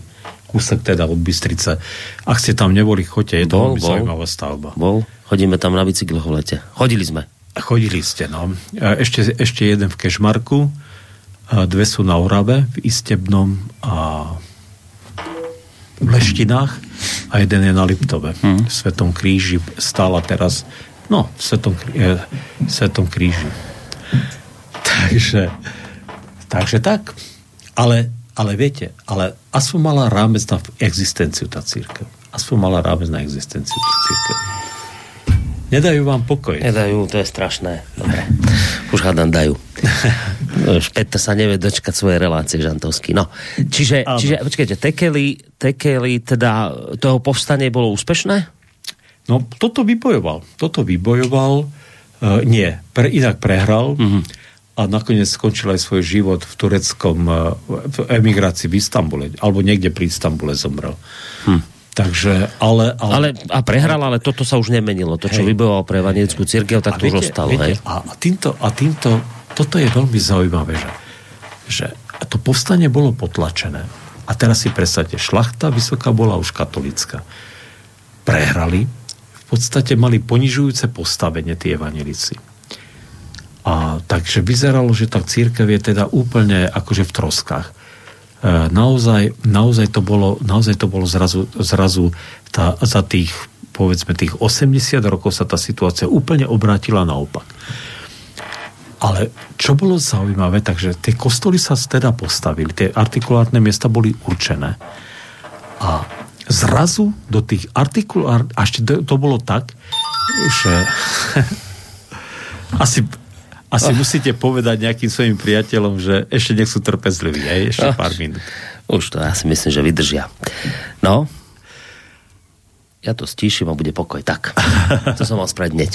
kúsok teda od Bystrice. Ak ste tam neboli, choďte, je to bol, veľmi bol, zaujímavá stavba. Bol, chodíme tam na bicykloch v lete. Chodili sme. Chodili ste, no. Ešte, ešte jeden v Kešmarku, dve sú na Orave, v Istebnom a v Leštinách a jeden je na Liptove. Hmm. V Svetom kríži stála teraz, no, v Svetom, v Svetom kríži. takže, takže tak. Ale, ale viete, ale aspoň mala rámec na existenciu tá církev. Aspoň mala rámec na existenciu tá církev. Nedajú vám pokoj. Nedajú, to je strašné. Dobre. Už hádam dajú. Peter sa nevie dočkať svoje relácie Žantovský. No, čiže, čiže počkajte, Tekeli, Tekeli, teda toho povstanie bolo úspešné? No, toto vybojoval. Toto vybojoval. Uh, nie, pre, inak prehral. Mm-hmm. A nakoniec skončil aj svoj život v tureckom uh, v emigrácii v Istambule. Alebo niekde pri Istambule zomrel. Hm. Takže, ale, ale, ale... A prehral, ale toto sa už nemenilo. To, čo hej. vybojoval pre evangelickú církev, tak a to viete, už ostalo. Viete, hej. A, týmto, a týmto, toto je veľmi zaujímavé, že, že to povstanie bolo potlačené. A teraz si predstavte, šlachta vysoká bola už katolická. Prehrali, v podstate mali ponižujúce postavenie tí evanelici. A takže vyzeralo, že tá církev je teda úplne akože v troskách. E, naozaj, naozaj, to bolo, naozaj to bolo zrazu, zrazu tá, za tých povedzme tých 80 rokov sa tá situácia úplne obrátila naopak. Ale čo bolo zaujímavé, takže tie kostoly sa teda postavili, tie artikulárne miesta boli určené. A zrazu do tých artikulár... A ešte to, bolo tak, že asi asi musíte povedať nejakým svojim priateľom, že ešte nech sú trpezliví, aj ešte oh. pár minút. Už to ja si myslím, že vydržia. No, ja to stíšim a bude pokoj. Tak, to som mal spraviť hneď.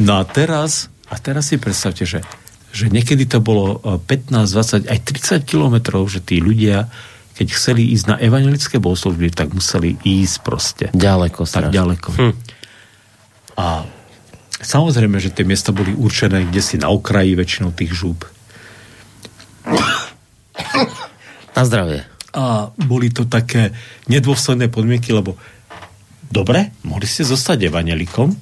No a teraz, a teraz si predstavte, že, že niekedy to bolo 15, 20, aj 30 kilometrov, že tí ľudia, keď chceli ísť na evangelické bohoslužby, tak museli ísť proste. Ďaleko, Tak ďaleko. Hm. A Samozrejme, že tie miesta boli určené kde si na okraji väčšinou tých žúb. Na zdravie. A boli to také nedôsledné podmienky, lebo dobre, mohli ste zostať evanelikom,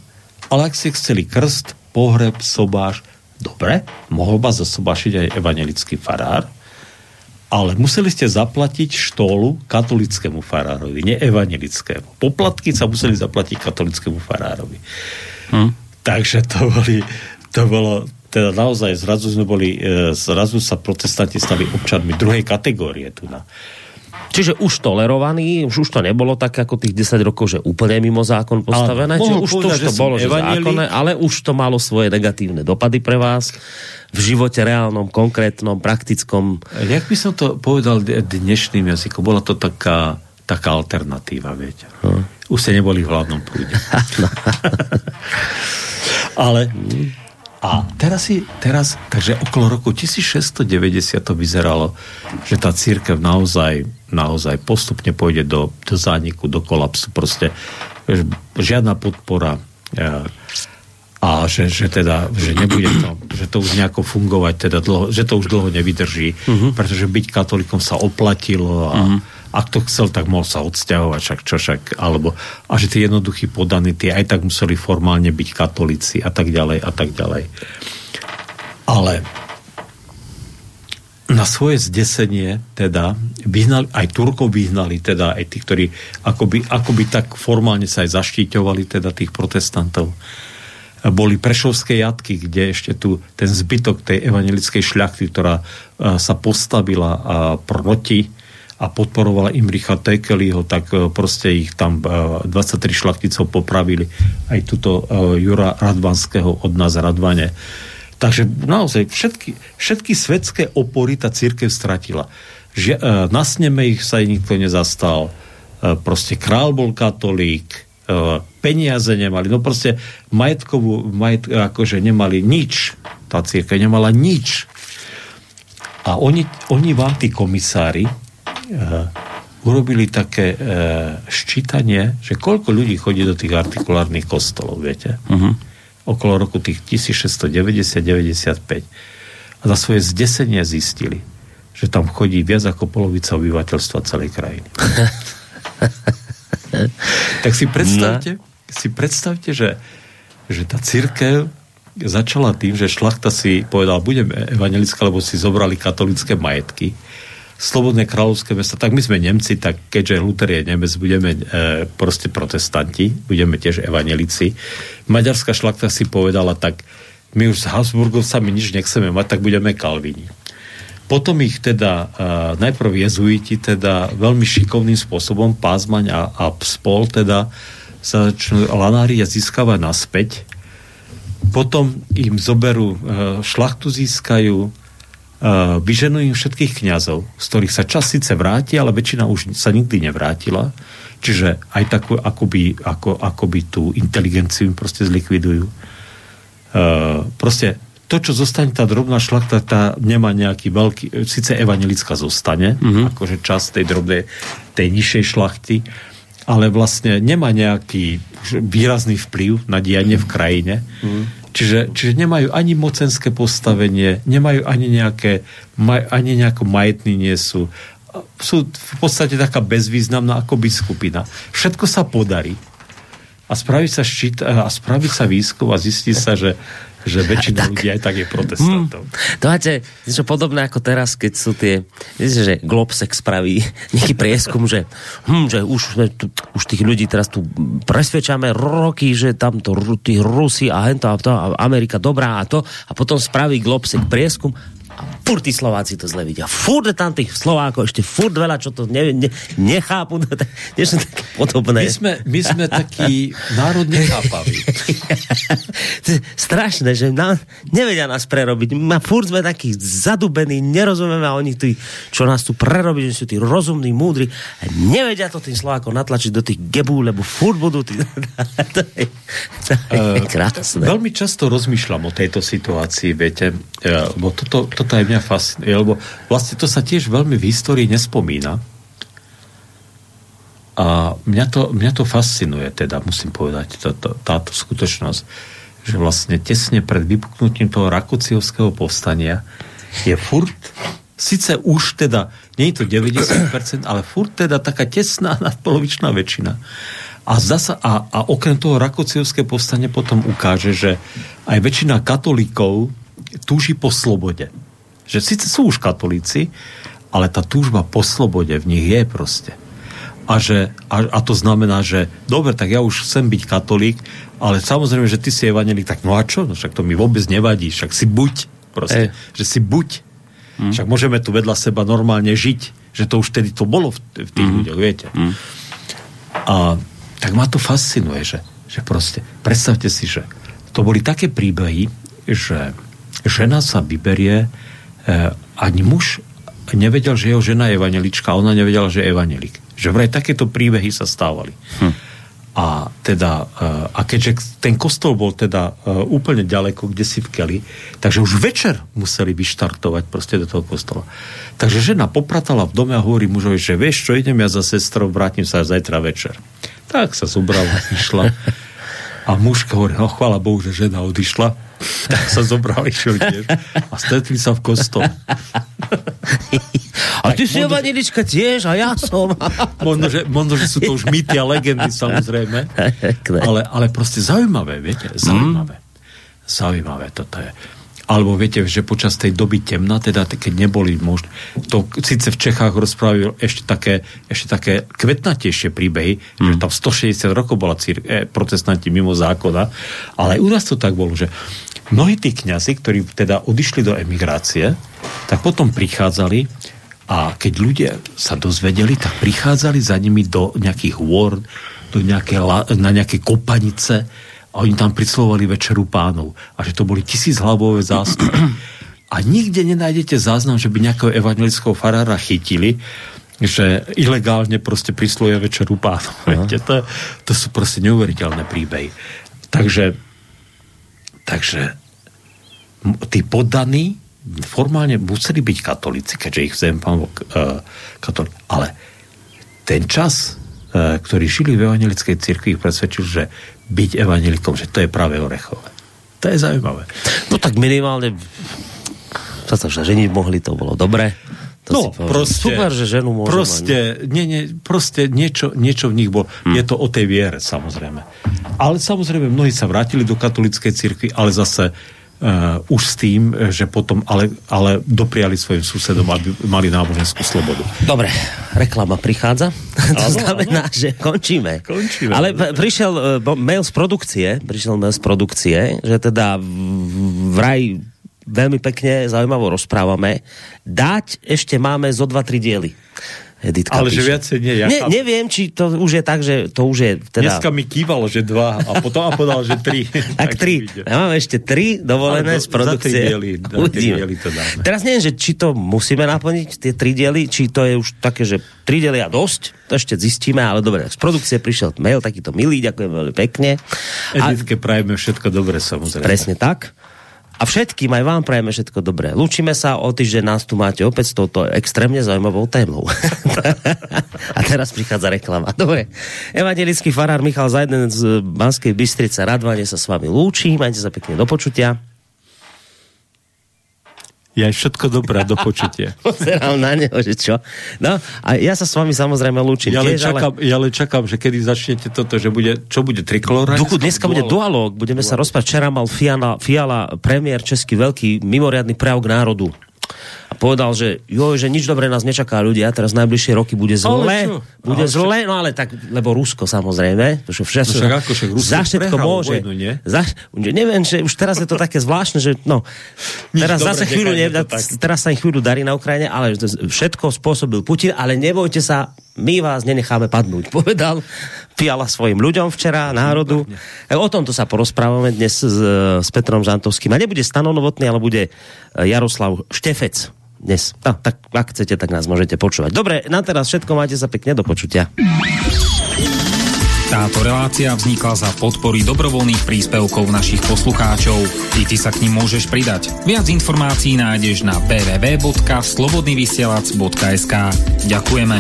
ale ak ste chceli krst, pohreb, sobáš, dobre, mohol vás zasobášiť aj evanelický farár, ale museli ste zaplatiť štólu katolickému farárovi, nie evangelickému. Poplatky sa museli zaplatiť katolickému farárovi. Hm. Takže to boli, to bolo, teda naozaj zrazu sme boli, e, zrazu sa protestanti stali občanmi druhej kategórie tu na. Čiže už tolerovaný, už, už to nebolo tak ako tých 10 rokov, že úplne mimo zákon postavené, čiže už povedať, to, už to bolo že zákonné, ale už to malo svoje negatívne dopady pre vás v živote reálnom, konkrétnom, praktickom. Jak by som to povedal dnešným jazykom? Bola to taká, taká alternatíva, viete. Hm. Už ste neboli v hlavnom prúde. Ale a teraz si, teraz, takže okolo roku 1690 to vyzeralo, že tá církev naozaj, naozaj postupne pôjde do, do zániku, do kolapsu. Proste žiadna podpora e, a že, že teda, že nebude to, že to už nejako fungovať, teda dlho, že to už dlho nevydrží, uh-huh. pretože byť katolikom sa oplatilo a uh-huh ak to chcel, tak mohol sa odsťahovať, však čo však, alebo a že tie jednoduchí podaní, tie aj tak museli formálne byť katolíci a tak ďalej a tak ďalej. Ale na svoje zdesenie teda vyhnali, aj Turkov vyhnali, teda aj tí, ktorí akoby, akoby tak formálne sa aj zaštíťovali, teda tých protestantov. Boli prešovské jatky, kde ešte tu ten zbytok tej evangelickej šľachty, ktorá sa postavila proti a podporovala Imricha Tekeliho, tak e, proste ich tam 23 e, šlachticov popravili. Aj tuto e, Jura Radvanského od nás Radvane. Takže naozaj všetky, všetky svetské opory tá církev stratila. Že, na sneme ich sa nikto nezastal. Proste král bol katolík, peniaze nemali, no proste majetkovú, majet, akože nemali nič. Tá církev nemala nič. A oni, oni vám, tí komisári, urobili také uh, ščítanie, že koľko ľudí chodí do tých artikulárnych kostolov, viete? Uh-huh. Okolo roku tých 1690-95. A za svoje zdesenie zistili, že tam chodí viac ako polovica obyvateľstva celej krajiny. tak si predstavte, no. si predstavte, že, že tá církev začala tým, že šlachta si povedal, budem evangelická, lebo si zobrali katolické majetky slobodné kráľovské mesta, tak my sme Nemci, tak keďže Luther je Nemec, budeme e, proste protestanti, budeme tiež evanelici. Maďarská šlachta si povedala, tak my už s Habsburgovcami nič nechceme mať, tak budeme Kalvini. Potom ich teda uh, najprv jezuiti teda veľmi šikovným spôsobom Pázmaň a, a spol teda sa začnú lanári a získavať naspäť. Potom im zoberú, uh, šlachtu získajú, vyženú im všetkých kňazov, z ktorých sa čas síce vráti, ale väčšina už sa nikdy nevrátila. Čiže aj takú, akoby, ako, akoby tú inteligenciu im proste zlikvidujú. Uh, proste to, čo zostane tá drobná šlachta, tá nemá nejaký veľký, síce evangelická zostane, mm-hmm. akože čas tej drobnej, tej nižšej šlachty, ale vlastne nemá nejaký výrazný vplyv na dianie v krajine. Mm-hmm. Čiže, čiže nemajú ani mocenské postavenie, nemajú ani nejaké, maj, ani nejako majetní nie sú. Sú v podstate taká bezvýznamná ako biskupina. Všetko sa podarí. A spraví sa štít, a spraví sa výskum a zistí sa, že že väčšina ľudí aj tak je protestantov. Hmm. To máte niečo podobné ako teraz, keď sú tie, viete, že Globsex spraví nejaký prieskum, že, hm, že už, už tých ľudí teraz tu presvedčame roky, že tam to tí Rusi a hento a to, a Amerika dobrá a to a potom spraví Globsex prieskum a furt tí Slováci to zle vidia. Furt tam tých Slovákov, ešte furt veľa, čo to ne, ne, nechápu. Niečo také podobné. My sme, my sme takí národ nechápaví. Strašné, že nám, nevedia nás prerobiť. My furt sme takí zadubení, nerozumieme a oni tí, čo nás tu prerobí, že sú tí rozumní, múdri. A nevedia to tým Slovákom natlačiť do tých gebú, lebo furt budú tí... to je, to je uh, krásne. Veľmi často rozmýšľam o tejto situácii, viete, uh, bo toto, to toto aj mňa fascinuje, lebo vlastne to sa tiež veľmi v histórii nespomína. A mňa to, mňa to fascinuje, teda musím povedať, táto, táto skutočnosť, že vlastne tesne pred vypuknutím toho Rakuciovského povstania je furt, síce už teda, nie je to 90%, ale furt teda taká tesná nadpolovičná väčšina. A, zasa, a, a okrem toho Rakuciovské povstanie potom ukáže, že aj väčšina katolíkov túži po slobode že síce sú už katolíci, ale tá túžba po slobode v nich je proste. A, že, a, a to znamená, že dobre, tak ja už chcem byť katolík, ale samozrejme, že ty si evanelik, tak no a čo? No však to mi vôbec nevadí, však si buď proste, e. že si buď. Mm. Však môžeme tu vedľa seba normálne žiť, že to už tedy to bolo v, v tých mm. ľuďoch, viete. Mm. A tak ma to fascinuje, že, že proste, predstavte si, že to boli také príbehy, že žena sa vyberie ani muž nevedel, že jeho žena je evanelička, ona nevedela, že je evanelik. Že vraj takéto príbehy sa stávali. Hm. A teda, eh, a keďže ten kostol bol teda eh, úplne ďaleko, kde si v Keli, takže už večer museli vyštartovať proste do toho kostola. Takže žena popratala v dome a hovorí mužovi, že vieš čo, idem ja za sestrou, vrátim sa zajtra večer. Tak sa zobrala, išla. A mužka hovorí, no chvála Bohu, že žena odišla tak sa zobrali išiel tiež a stretli sa v kostole. A ty si evanilička tiež a ja som. možno, že, možno, že sú to už mýty a legendy samozrejme. Ale, ale proste zaujímavé, viete, zaujímavé. Mm. Zaujímavé toto je alebo viete, že počas tej doby temna, teda keď neboli možné, to síce v Čechách rozprávil ešte také, ešte také kvetnatejšie príbehy, mm. že tam 160 rokov bola cír, e, protestanti mimo zákona, ale aj u nás to tak bolo, že mnohí tí kňazi, ktorí teda odišli do emigrácie, tak potom prichádzali a keď ľudia sa dozvedeli, tak prichádzali za nimi do nejakých hôr, do nejaké, na nejaké kopanice, a oni tam prislovali večeru pánov a že to boli tisíc hlavové zástupy. A nikde nenájdete záznam, že by nejakého evangelického farára chytili, že ilegálne proste prisluje večeru pánov. To, to sú proste neuveriteľné príbehy. Takže, takže tí poddaní formálne museli byť katolíci, keďže ich vzem pán uh, katolík. Ale ten čas, uh, ktorý žili v evangelickej cirkvi, ich presvedčil, že byť evanilikom, že to je práve orechové. To je zaujímavé. No tak minimálne sa sa ženiť mohli, to bolo dobre. To no, proste, super, že ženu môže proste, nie, nie, proste niečo, niečo v nich bolo. Hmm. Je to o tej viere, samozrejme. Ale samozrejme, mnohí sa vrátili do katolíckej cirkvi, ale zase uh, už s tým, že potom ale, ale dopriali svojim susedom, aby mali náboženskú slobodu. Dobre, reklama prichádza. to znamená, ano. že končíme. končíme. Ale prišiel uh, mail z produkcie, prišiel mail z produkcie, že teda vraj veľmi pekne, zaujímavo rozprávame. Dať ešte máme zo dva, tri diely. Editka Ale píše. že viacej nie. Ja ne, neviem, či to už je tak, že to už je... Teda... Dneska mi kývalo, že dva a potom a povedal, že tri. tak tri. Ja mám ešte tri dovolené do, z produkcie. Diely, diely to dáme. Teraz neviem, že či to musíme naplniť, tie tri diely, či to je už také, že tri diely a dosť, to ešte zistíme, ale dobre, z produkcie prišiel mail, takýto milý, ďakujem veľmi pekne. Editke a... prajeme všetko dobre, samozrejme. Presne tak. A všetkým aj vám prajeme všetko dobré. Lúčime sa, o týždeň nás tu máte opäť s touto extrémne zaujímavou témou. a teraz prichádza reklama. Dobre. Evangelický farár Michal Zajden z Banskej Bystrice Radvane sa s vami lúči. Majte sa pekne do počutia. Ja všetko dobré do počutia. Pozerám na neho, že čo. No, a ja sa s vami samozrejme lúčim. Ja, ale čakám, ale... ja ale čakám, že kedy začnete toto, že bude, čo bude trikolor? Duchu, dneska dualog. bude dualog, budeme dualog. sa rozprávať. Včera mal Fiala, Fiala premiér český veľký mimoriadný prejav k národu a povedal, že jo, že nič dobré nás nečaká ľudia, teraz najbližšie roky bude zle, bude ale zle, no ale tak, lebo Rusko samozrejme, to však, no však ako, však Rusko za všetko môže. Vojnu, nie? Za, neviem, že už teraz je to také zvláštne, že no, teraz zase chvíľu, ne, teraz sa im chvíľu darí na Ukrajine, ale všetko spôsobil Putin, ale nebojte sa, my vás nenecháme padnúť, povedal Fiala svojim ľuďom včera, národu. O tomto sa porozprávame dnes s, s Petrom Žantovským. A nebude stanonovotný, ale bude Jaroslav Štefec dnes. No, tak ak chcete, tak nás môžete počúvať. Dobre, na teraz všetko, máte sa pekne do počutia. Táto relácia vznikla za podpory dobrovoľných príspevkov našich poslucháčov. I ty sa k ním môžeš pridať. Viac informácií nájdeš na www.slobodnyvysielac.sk Ďakujeme.